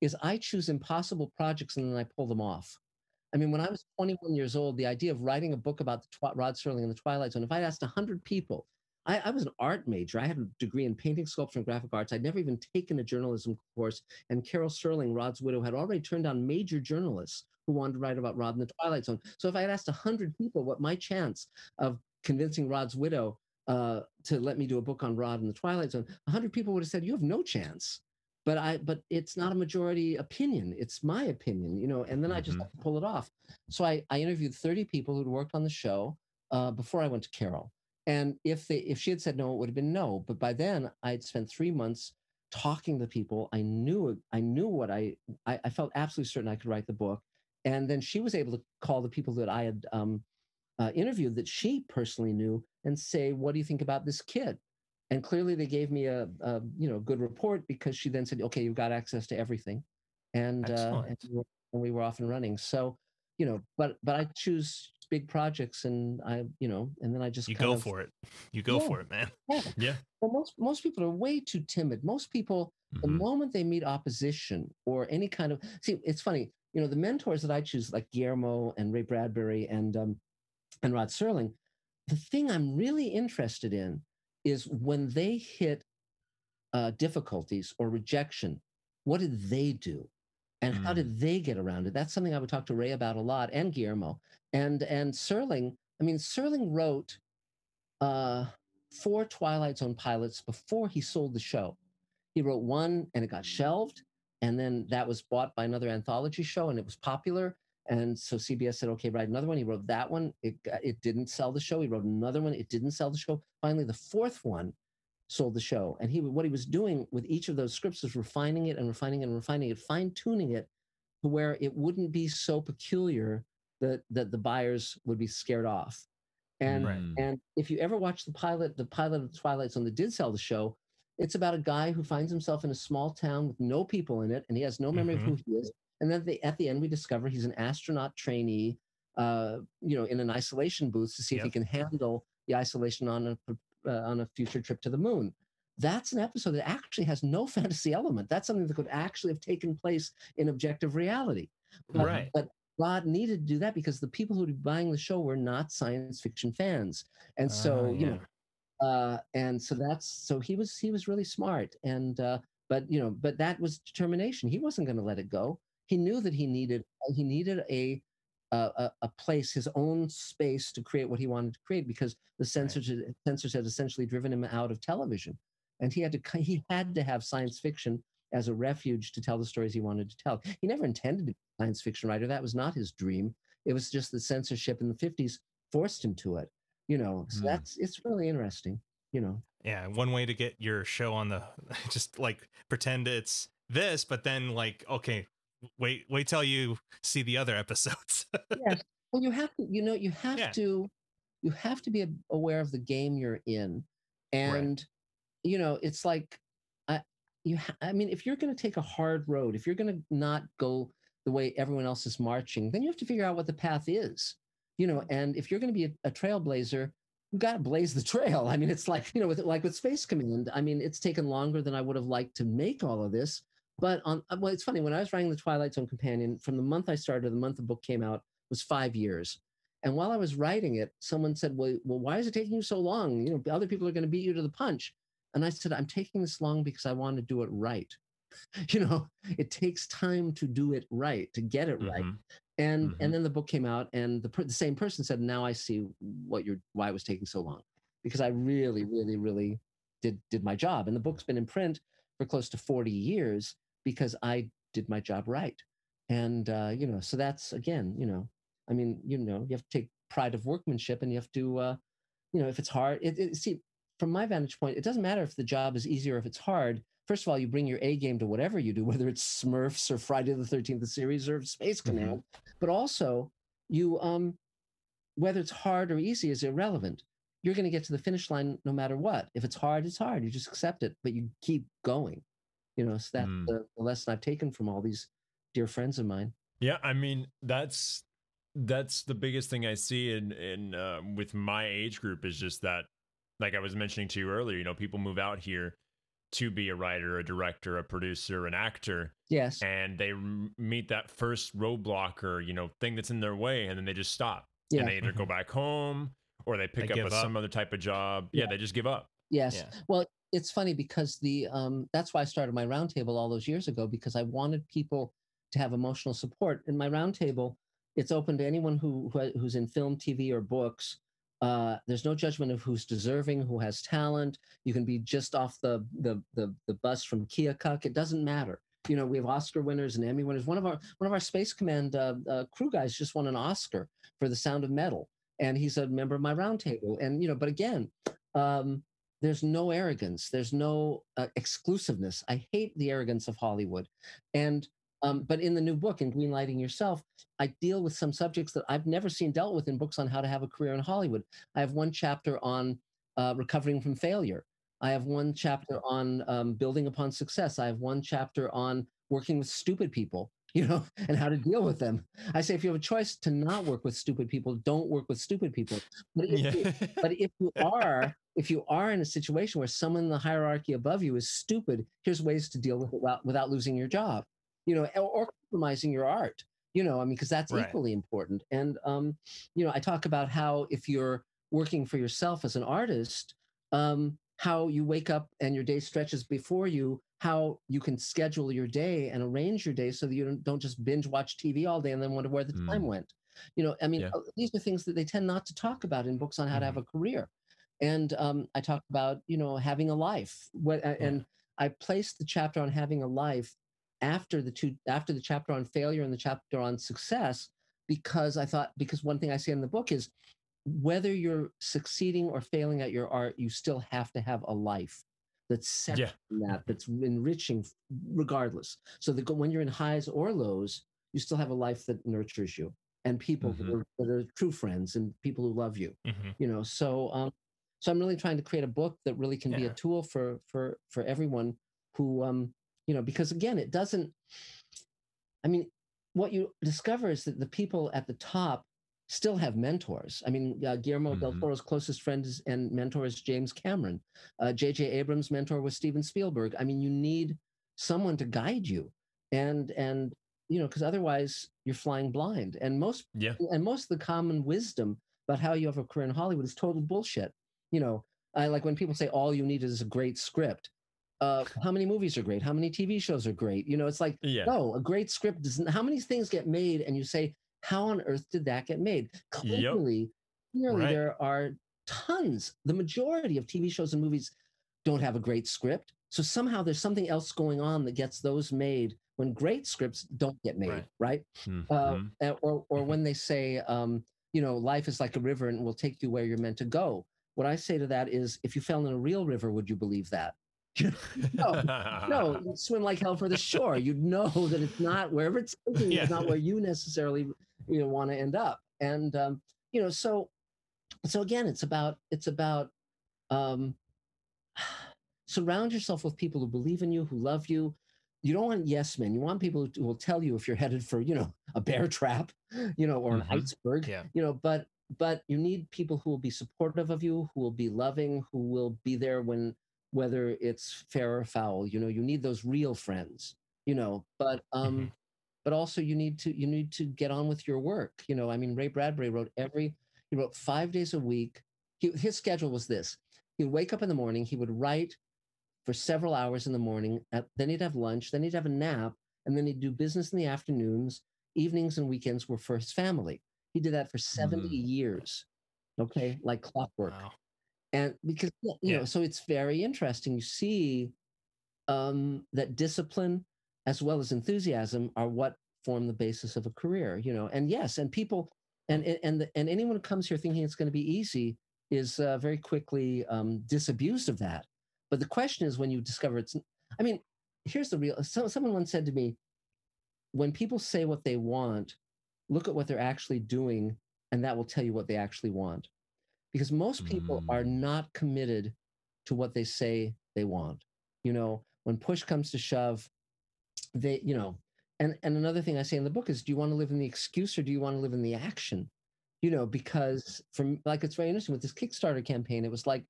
Speaker 4: is i choose impossible projects and then i pull them off i mean when i was mm-hmm. 21 years old the idea of writing a book about the twi- rod serling and the twilight zone if i'd asked 100 people I, I was an art major. I had a degree in painting, sculpture, and graphic arts. I'd never even taken a journalism course. And Carol Serling, Rod's widow, had already turned down major journalists who wanted to write about Rod in the Twilight Zone. So if I had asked 100 people what my chance of convincing Rod's widow uh, to let me do a book on Rod in the Twilight Zone, 100 people would have said, you have no chance. But I, but it's not a majority opinion. It's my opinion, you know. And then I just
Speaker 2: Mhm.
Speaker 4: to pull it off. So I, I interviewed 30 people who'd worked on the show uh, before I went to Carol. And if they if she had said no, it would have been no. But by then I'd spent three months talking to people. I knew I knew what I I, I felt absolutely certain I could write the book. And then she was able to call the people that I had um, uh, interviewed that she personally knew and say, "What do you think about this kid?" And clearly they gave me a, a you know good report because she then said, "Okay, you've got access to everything," and uh, and, we were, and we were off and running. So you know, but but I choose big projects and I you know and then I just
Speaker 3: You go
Speaker 4: of-
Speaker 3: for it. You go
Speaker 4: Yeah.
Speaker 3: for it, man. [LAUGHS]
Speaker 4: Yeah. [LAUGHS]
Speaker 2: Yeah.
Speaker 4: Well, most most people are way too timid. Most people, the
Speaker 2: Mhm.
Speaker 4: moment they meet opposition or any kind of see, it's funny. You know, the mentors that I choose, like Guillermo and Ray Bradbury and um, and Rod Serling, the thing I'm really interested in is when they hit uh, difficulties or rejection, what did they do? And how
Speaker 2: Mm.
Speaker 4: did they get around it? That's something I would talk to Ray about a lot and Guillermo. And and Serling, I mean, Serling wrote uh, four Twilight Zone pilots before he sold the show. He wrote one and it got shelved. And then that was bought by another anthology show and it was popular. And so CBS said, okay, write another one. He wrote that one. It, it didn't sell the show. He wrote another one. It didn't sell the show. Finally, the fourth one sold the show. And he what he was doing with each of those scripts was refining it and refining it and refining it, fine tuning it to where it wouldn't be so peculiar that that the buyers would be scared off. And
Speaker 3: Right.
Speaker 4: And if you ever watch the pilot, the pilot of Twilight Zone that did sell the show, it's about a guy who finds himself in a small town with no people in it, and he has no memory of mm-hmm. who he is. And then the, at the end, we discover he's an astronaut trainee, uh, you know, in an isolation booth to see if he can handle the isolation on a uh, on a future trip to the moon. That's an episode that actually has no [LAUGHS] fantasy element. That's something that could actually have taken place in objective reality. But,
Speaker 3: Right.
Speaker 4: But Rod needed to do that because the people who were buying the show were not science fiction fans, and so
Speaker 3: Ah,
Speaker 4: you know, uh, and so that's so he was he was really smart, and uh, but you know, but that was determination. He wasn't going to let it go. He knew that he needed he needed a a, a- place, his own space to create what he wanted to create because the censors had- censors had essentially driven him out of television, and he had to he had to have science fiction as a refuge to tell the stories he wanted to tell. He never intended to be a science fiction writer. That was not his dream. It was just the censorship in the 50s forced him to it. You know, so
Speaker 2: Hmm.
Speaker 4: that's it's really interesting, you know.
Speaker 3: Yeah, one way to get your show on the [LAUGHS] just like pretend it's this, but then like okay, wait wait till you see the other episodes. [LAUGHS]
Speaker 4: yes. Well, you have to, you know, you have
Speaker 3: Yeah.
Speaker 4: to, you have to be aware of the game you're in, and you know, it's like, I, you, ha- I mean, if you're going to take a hard road, if you're going to not go the way everyone else is marching, then you have to figure out what the path is, you know. And if you're going to be a, a trailblazer, you got to blaze the [LAUGHS] trail. I mean, it's like you know, with like with Space Command. I mean, it's taken longer than I would have liked to make all of this. But on uh, well, it's funny when I was writing the Twilight Zone companion, from the month I started to the month the book came out was five years. And while I was writing it, someone said, "Well, well, why is it taking you so long? You know, other people are going to beat you to the punch." And I said, "I'm taking this long because I want to do it right. [LAUGHS] You know, it takes time to do it right, to get it right."
Speaker 2: Mhm.
Speaker 4: And
Speaker 2: Mhm.
Speaker 4: and then the book came out, and the the same person said, "Now I see what you're why it was taking so long, because I really, really, really did did my job." And the book's been in print for close to 40 years because I did my job right. And uh, you know, so that's again, you know, I mean, you know, you have to take pride of workmanship, and you have to, uh, you know, if it's hard, it, it, see, from my vantage point, it doesn't matter if the job is easy or if it's hard. First of all, you bring your A game to whatever you do, [LAUGHS] whether it's Smurfs or Friday the Thirteenth series or Space
Speaker 2: Mhm.
Speaker 4: Command. But also, you, um, whether it's hard or easy is irrelevant. You're going to get to the finish line no matter what. If it's hard, it's hard. You just accept it, but you keep going. You know, so that's
Speaker 2: Mm.
Speaker 4: the, the lesson I've taken from all these dear friends of mine.
Speaker 2: Yeah, I mean that's that's the biggest thing I see in in uh, with my age group is just that, like I was mentioning to you earlier, you know, people move out here to be a writer, a director, a producer, an actor,
Speaker 4: Yes.
Speaker 2: and they m- meet that first roadblock or you know thing that's in their way, and then they just stop,
Speaker 4: Yeah.
Speaker 2: and they either go back home or they pick
Speaker 3: They
Speaker 2: up
Speaker 3: give up.
Speaker 2: some other type of job. Yeah,
Speaker 4: Yeah.
Speaker 2: they just give up.
Speaker 4: Yes.
Speaker 3: Yeah.
Speaker 4: Well, it's funny because the um, that's why I started my roundtable all those years ago because I wanted people to have emotional support. In my roundtable, it's open to anyone who, who who's in film, TV, or books. Uh, there's no judgment of who's deserving, who has talent. You can be just off the the the, the bus from Keokuk. It doesn't matter. You know, we have Oscar winners and Emmy winners. One of our one of our Space Command uh, uh, crew guys just won an Oscar for The Sound of Metal, and he's a member of my roundtable. And you know, but again, um, there's no arrogance there's no uh, exclusiveness. I hate the arrogance of hollywood. And um, but in the new book in greenlighting yourself i deal with some subjects that i've never seen dealt with in books on how to have a career in hollywood. I have one chapter on uh, recovering from failure. I have one chapter on um, building upon success. I have one chapter on working with stupid people you know [LAUGHS] and how to deal with them. I say if you have a choice to not work with stupid people don't work with stupid people. But if, you, [LAUGHS] but if you are if you are in a situation where someone in the hierarchy above you is stupid here's ways to deal with it without, without losing your job you know or, or compromising your art you know i mean because that's
Speaker 3: Right.
Speaker 4: equally important. And um you know i talk about how if you're working for yourself as an artist um how you wake up and your day stretches before you how you can schedule your day and arrange your day so that you don't, don't just binge watch tv all day and then wonder where the time
Speaker 2: Mm.
Speaker 4: went you know i mean
Speaker 2: Yeah.
Speaker 4: uh, these are things that they tend not to talk about in books on how to have a career and um, I talk about you know having a life. What uh, and I placed the chapter on having a life after the two after the chapter on failure and the chapter on success because I thought because one thing I say in the book is whether you're succeeding or failing at your art, you still have to have a life that's separate
Speaker 2: Yeah.
Speaker 4: from that, that's enriching regardless. So that when you're in highs or lows, you still have a life that nurtures you and people that, are, that are true friends and people who love you
Speaker 3: Mhm.
Speaker 4: you know so um so i'm really trying to create a book that really can be a tool for for for everyone who um you know because again it doesn't i mean what you discover is that the people at the top still have mentors i mean uh, guillermo del
Speaker 2: Mhm.
Speaker 4: toro's closest friend is, and mentor is james cameron uh, jj abrams mentor was steven spielberg i mean you need someone to guide you and and you know because otherwise you're flying blind and most
Speaker 2: Yeah.
Speaker 4: and most of the common wisdom about how you have a career in Hollywood is total bullshit. You know, I like when people say all you need is a great script. Uh, [LAUGHS] how many movies are great? How many TV shows are great? You know, it's like
Speaker 2: Yeah.
Speaker 4: no, a great script doesn't. How many things get made, and you say, how on earth did that get made? Clearly, clearly
Speaker 3: Right.
Speaker 4: there are tons. The majority of TV shows and movies don't have a great script. So somehow there's something else going on that gets those made when great scripts don't get made,
Speaker 3: Right.
Speaker 4: right? uh,
Speaker 2: Mhm.
Speaker 4: uh, or or when they say, um, you know, life is like a river and will take you where you're meant to go. What I say to that is, if you fell in a real river, would you believe that? No, no, [LAUGHS] swim like hell for the shore. You'd know that it's not wherever it's taking you,
Speaker 3: Yeah.
Speaker 4: it's not where you necessarily you know want to end up. And um, you know, so so again, it's about it's about um, [SIGHS] surround yourself with people who believe in you, who love you. You don't want yes men. You want people who will tell you if you're headed for you know a bear trap, you know, or an
Speaker 2: Mhm.
Speaker 4: iceberg.
Speaker 3: Yeah.
Speaker 4: You know, but but you need people who will be supportive of you, who will be loving, who will be there when whether it's fair or foul. You know, you need those real friends. You know, but um,
Speaker 3: Mhm.
Speaker 4: but also you need to you need to get on with your work. You know, I mean, Ray Bradbury wrote every he wrote five days a week. He, his schedule was this: he would wake up in the morning, he would write for several hours in the morning. At, then he'd have lunch. Then he'd have a nap, and then he'd do business in the afternoons. Evenings and weekends were for his family. He did that for 70
Speaker 2: Mm.
Speaker 4: years. Okay, like clockwork
Speaker 3: Wow.
Speaker 4: And because you
Speaker 3: Yeah.
Speaker 4: know so it's very interesting you see um that discipline as well as enthusiasm are what form the basis of a career you know and yes and people and and and, anyone who comes here thinking it's going to be easy is uh, very quickly um disabused of that but the question is when you discover it's i mean here's the real so, someone once said to me when people say what they want look at what they're actually doing and that will tell you what they actually want because most people are
Speaker 2: Mm.
Speaker 4: not committed to what they say they want. You know when push comes to shove they you know and and another thing i say in the book is do you want to live in the excuse or do you want to live in the action? You know because from like it's very interesting with this kickstarter campaign it was like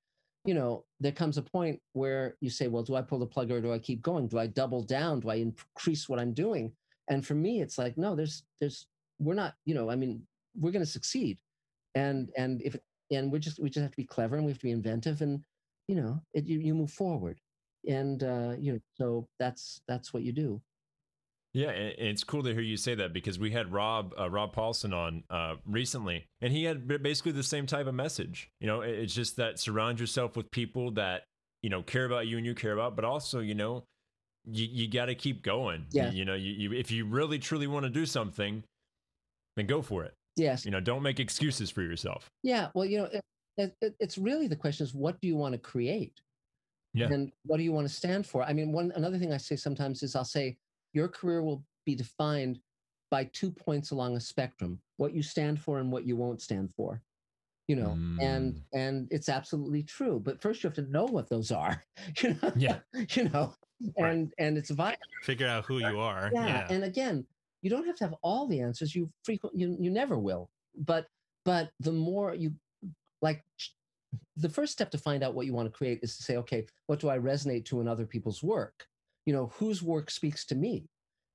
Speaker 4: you know there comes a point where you say well do i pull the plug or do i keep going? Do i double down? Do i increase what i'm doing? And for me it's like no there's there's we're not you know i mean we're going to succeed. And and if and we just we just have to be clever and we have to be inventive and you know it, you you move forward and uh, you know so that's that's what you do.
Speaker 2: Yeah, and it's cool to hear you say that because we had Rob uh, Rob Paulsen on uh, recently, and he had basically the same type of message. You know, it's just that surround yourself with people that you know care about you and you care about, but also you know you you got to keep going.
Speaker 4: Yeah.
Speaker 2: You, you know, you, you if you really truly want to do something, then go for it.
Speaker 4: Yes.
Speaker 2: You know, don't make excuses for yourself.
Speaker 4: Yeah. Well, you know, it, it, it's really the question is what do you want to create?
Speaker 2: Yeah.
Speaker 4: And what do you want to stand for? I mean, one another thing I say sometimes is I'll say your career will be defined by two points along a spectrum: what you stand for and what you won't stand for. You know, and
Speaker 2: Mm.
Speaker 4: and it's absolutely true. But first, you have to know what those are. [LAUGHS] You know.
Speaker 2: Yeah.
Speaker 4: You know,
Speaker 3: Right.
Speaker 4: and and it's vital.
Speaker 3: Figure out who you are.
Speaker 4: yeah,
Speaker 3: Yeah.
Speaker 4: and again you don't have to have all the answers you frequent you, you never will but but the more you like the first step to find out what you want to create is to say okay what do i resonate to in other people's work you know whose work speaks to me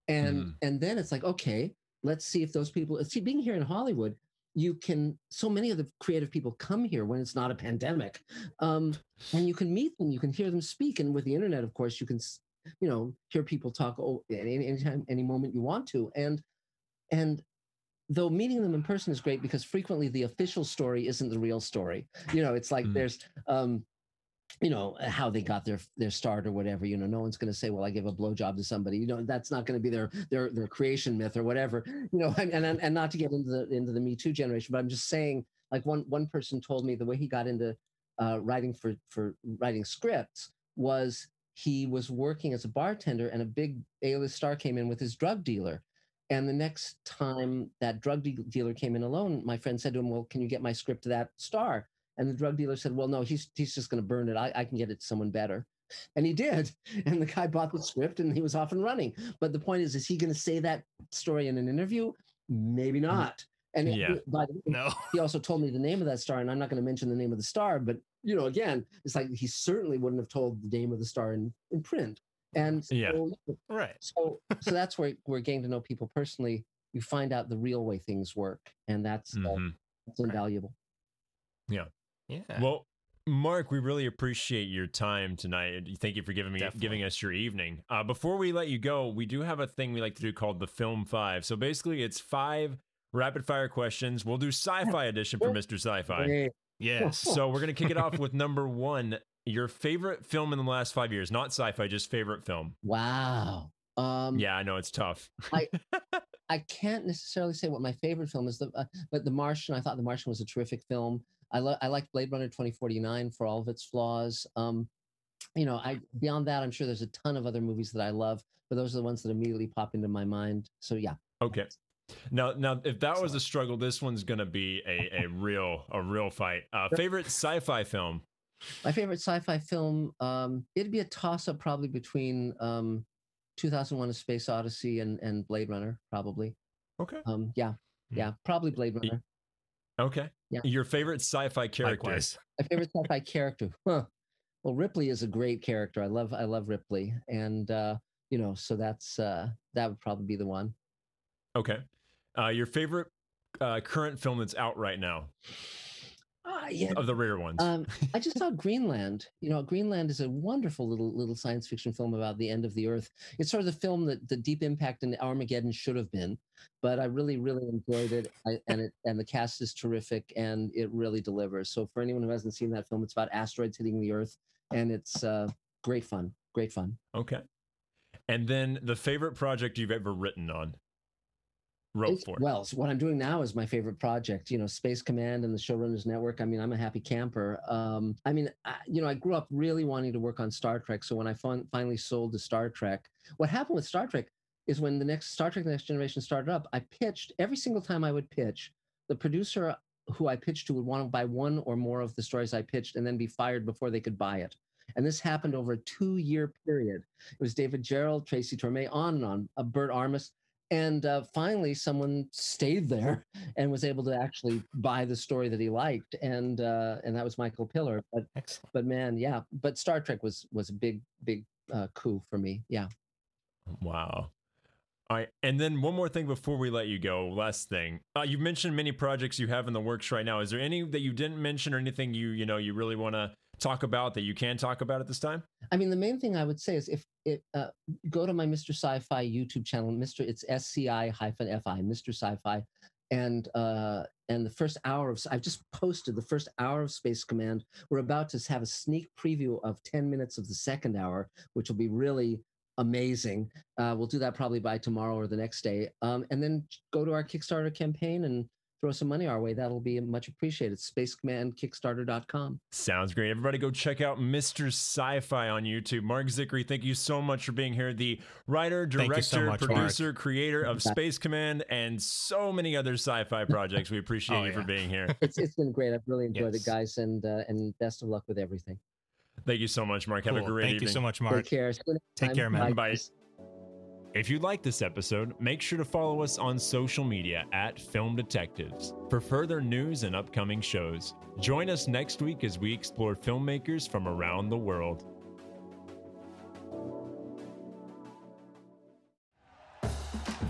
Speaker 4: and
Speaker 2: Mhm.
Speaker 4: and then it's like okay let's see if those people see being here in hollywood you can so many of the creative people come here when it's not a pandemic um, and you can meet them you can hear them speak and with the internet of course you can you know hear people talk oh, any anytime any moment you want to. And and though meeting them in person is great because frequently the official story isn't the real story. You know it's like
Speaker 2: Mm.
Speaker 4: there's um you know how they got their their start or whatever you know no one's going to say well i gave a blowjob to somebody. You know that's not going to be their their their creation myth or whatever. You know [LAUGHS] and, and and not to get into the into the me too generation but i'm just saying like one one person told me the way he got into uh, writing for for writing scripts was he was working as a bartender and a big A-list star came in with his drug dealer. And the next time that drug de- dealer came in alone my friend said to him well can you get my script to that star? And the drug dealer said well no he's he's just going to burn it. I, I can get it to someone better. And he did. [LAUGHS] And the guy bought the script and he was off and running. But the point is is he going to say that story in an interview? Maybe mm-hmm. not. And
Speaker 2: Yeah.
Speaker 4: by the way,
Speaker 3: no.
Speaker 4: he also told me the name of that star, and I'm not going to mention the name of the star, but you know, again, it's like he certainly wouldn't have told the name of the star in, in print. And so,
Speaker 2: Yeah.
Speaker 3: Right.
Speaker 4: so, so that's where we're getting to know people personally. You find out the real way things work, and that's, uh,
Speaker 2: Mhm.
Speaker 4: that's invaluable.
Speaker 3: Yeah. Yeah.
Speaker 2: Well, Marc, we really appreciate your time tonight. Thank you for giving me
Speaker 3: Definitely.
Speaker 2: giving us your evening. Uh, before we let you go, we do have a thing we like to do called the Film Five. So basically, it's five rapid fire questions. We'll do Sci-Fi [LAUGHS] edition for Mr. Sci-Fi.
Speaker 4: Hey,
Speaker 3: yes. [LAUGHS]
Speaker 2: So we're gonna kick it off with number one. Your favorite film in the last five years, not sci-fi, just favorite film.
Speaker 4: wow. Um,
Speaker 2: Yeah, I know it's tough.
Speaker 4: I [LAUGHS] I can't necessarily say what my favorite film is, the, uh, but The Martian. I thought The Martian was a terrific film. I lo- I liked Blade Runner 2049 for all of its flaws. Um, you know, I beyond that, I'm sure there's a ton of other movies that I love, but those are the ones that immediately pop into my mind. So yeah,
Speaker 2: Okay. Now, now, if that was a struggle, this one's gonna be a, a real a real fight. Uh, favorite sci-fi film.
Speaker 4: my favorite sci-fi film. Um, it'd be a toss-up probably between um, 2001: A Space Odyssey and and Blade Runner, probably.
Speaker 2: Okay.
Speaker 4: Um, yeah,
Speaker 3: Hmm.
Speaker 4: yeah, probably Blade Runner.
Speaker 2: Okay.
Speaker 4: Yeah.
Speaker 2: Your favorite sci-fi character.
Speaker 3: Likewise.
Speaker 4: my favorite sci-fi character. [LAUGHS] Huh. Well, Ripley is a great character. I love I love Ripley, and uh, you know, so that's uh, that would probably be the one.
Speaker 2: Okay. Uh, your favorite uh, current film that's out right now
Speaker 4: Ah, yeah.
Speaker 2: of the rare ones.
Speaker 4: Um, I just saw [LAUGHS] Greenland. You know, Greenland is a wonderful little little science fiction film about the end of the Earth. It's sort of the film that the Deep Impact and Armageddon should have been, but I really really enjoyed it, I, and it and the cast is terrific, and it really delivers. So for anyone who hasn't seen that film, it's about asteroids hitting the Earth, and it's uh, great fun. Great fun.
Speaker 2: okay. And then the favorite project you've ever written on. Wrote for.
Speaker 4: Well, so what I'm doing now is my favorite project. You know, Space Command and the Showrunners Network. I mean, I'm a happy camper. Um, I mean, I, you know, I grew up really wanting to work on Star Trek. So when I fin- finally sold to Star Trek, what happened with Star Trek is when the next Star Trek: The Next Generation started up, I pitched every single time I would pitch. The producer who I pitched to would want to buy one or more of the stories I pitched and then be fired before they could buy it. And this happened over a two-year period. It was David Gerrold, Tracy Torme, on and on. Uh, Bert Armus and uh, finally someone stayed there [LAUGHS] and was able to actually buy the story that he liked and uh, and that was michael piller but
Speaker 3: Excellent.
Speaker 4: but man yeah but star trek was was a big big uh, coup for me yeah
Speaker 2: Wow. All right, and then one more thing before we let you go. Last thing, uh, you mentioned many projects you have in the works right now. Is there any that you didn't mention, or anything you you know you really want to talk about that you can talk about at this time?
Speaker 4: I mean, the main thing I would say is if it uh, go to my Mr. Sci-Fi YouTube channel, Mr. It's SCI hyphen FI, Mr. Sci-Fi, and uh, and the first hour of I've just posted the first hour of Space Command. We're about to have a sneak preview of ten minutes of the second hour, which will be really amazing. Uh, we'll do that probably by tomorrow or the next day, um, and then go to our Kickstarter campaign and throw some money our way. That'll be much appreciated. SpaceCommandKickstarter.com.
Speaker 2: Sounds great. Everybody go check out Mr. Sci-Fi on YouTube. Marc Zicree, thank you so much for being here. The writer, director,
Speaker 3: so much,
Speaker 2: producer, creator of Space Command and so many other sci-fi projects. We appreciate [LAUGHS]
Speaker 3: Oh,
Speaker 2: you for being here. [LAUGHS]
Speaker 4: It's it's been great. I've really enjoyed
Speaker 3: Yes.
Speaker 4: it, guys, and uh, and best of luck with everything.
Speaker 2: Thank you so much, Marc. Have a
Speaker 3: Cool.
Speaker 2: great
Speaker 3: Thank
Speaker 2: evening.
Speaker 3: you so much, Marc.
Speaker 4: Take care. See
Speaker 3: Take
Speaker 4: time.
Speaker 3: care, man.
Speaker 2: Bye. If you like this episode, make sure to follow us on social media at Film Detectives for further news and upcoming shows. Join us next week as we explore filmmakers from around the world.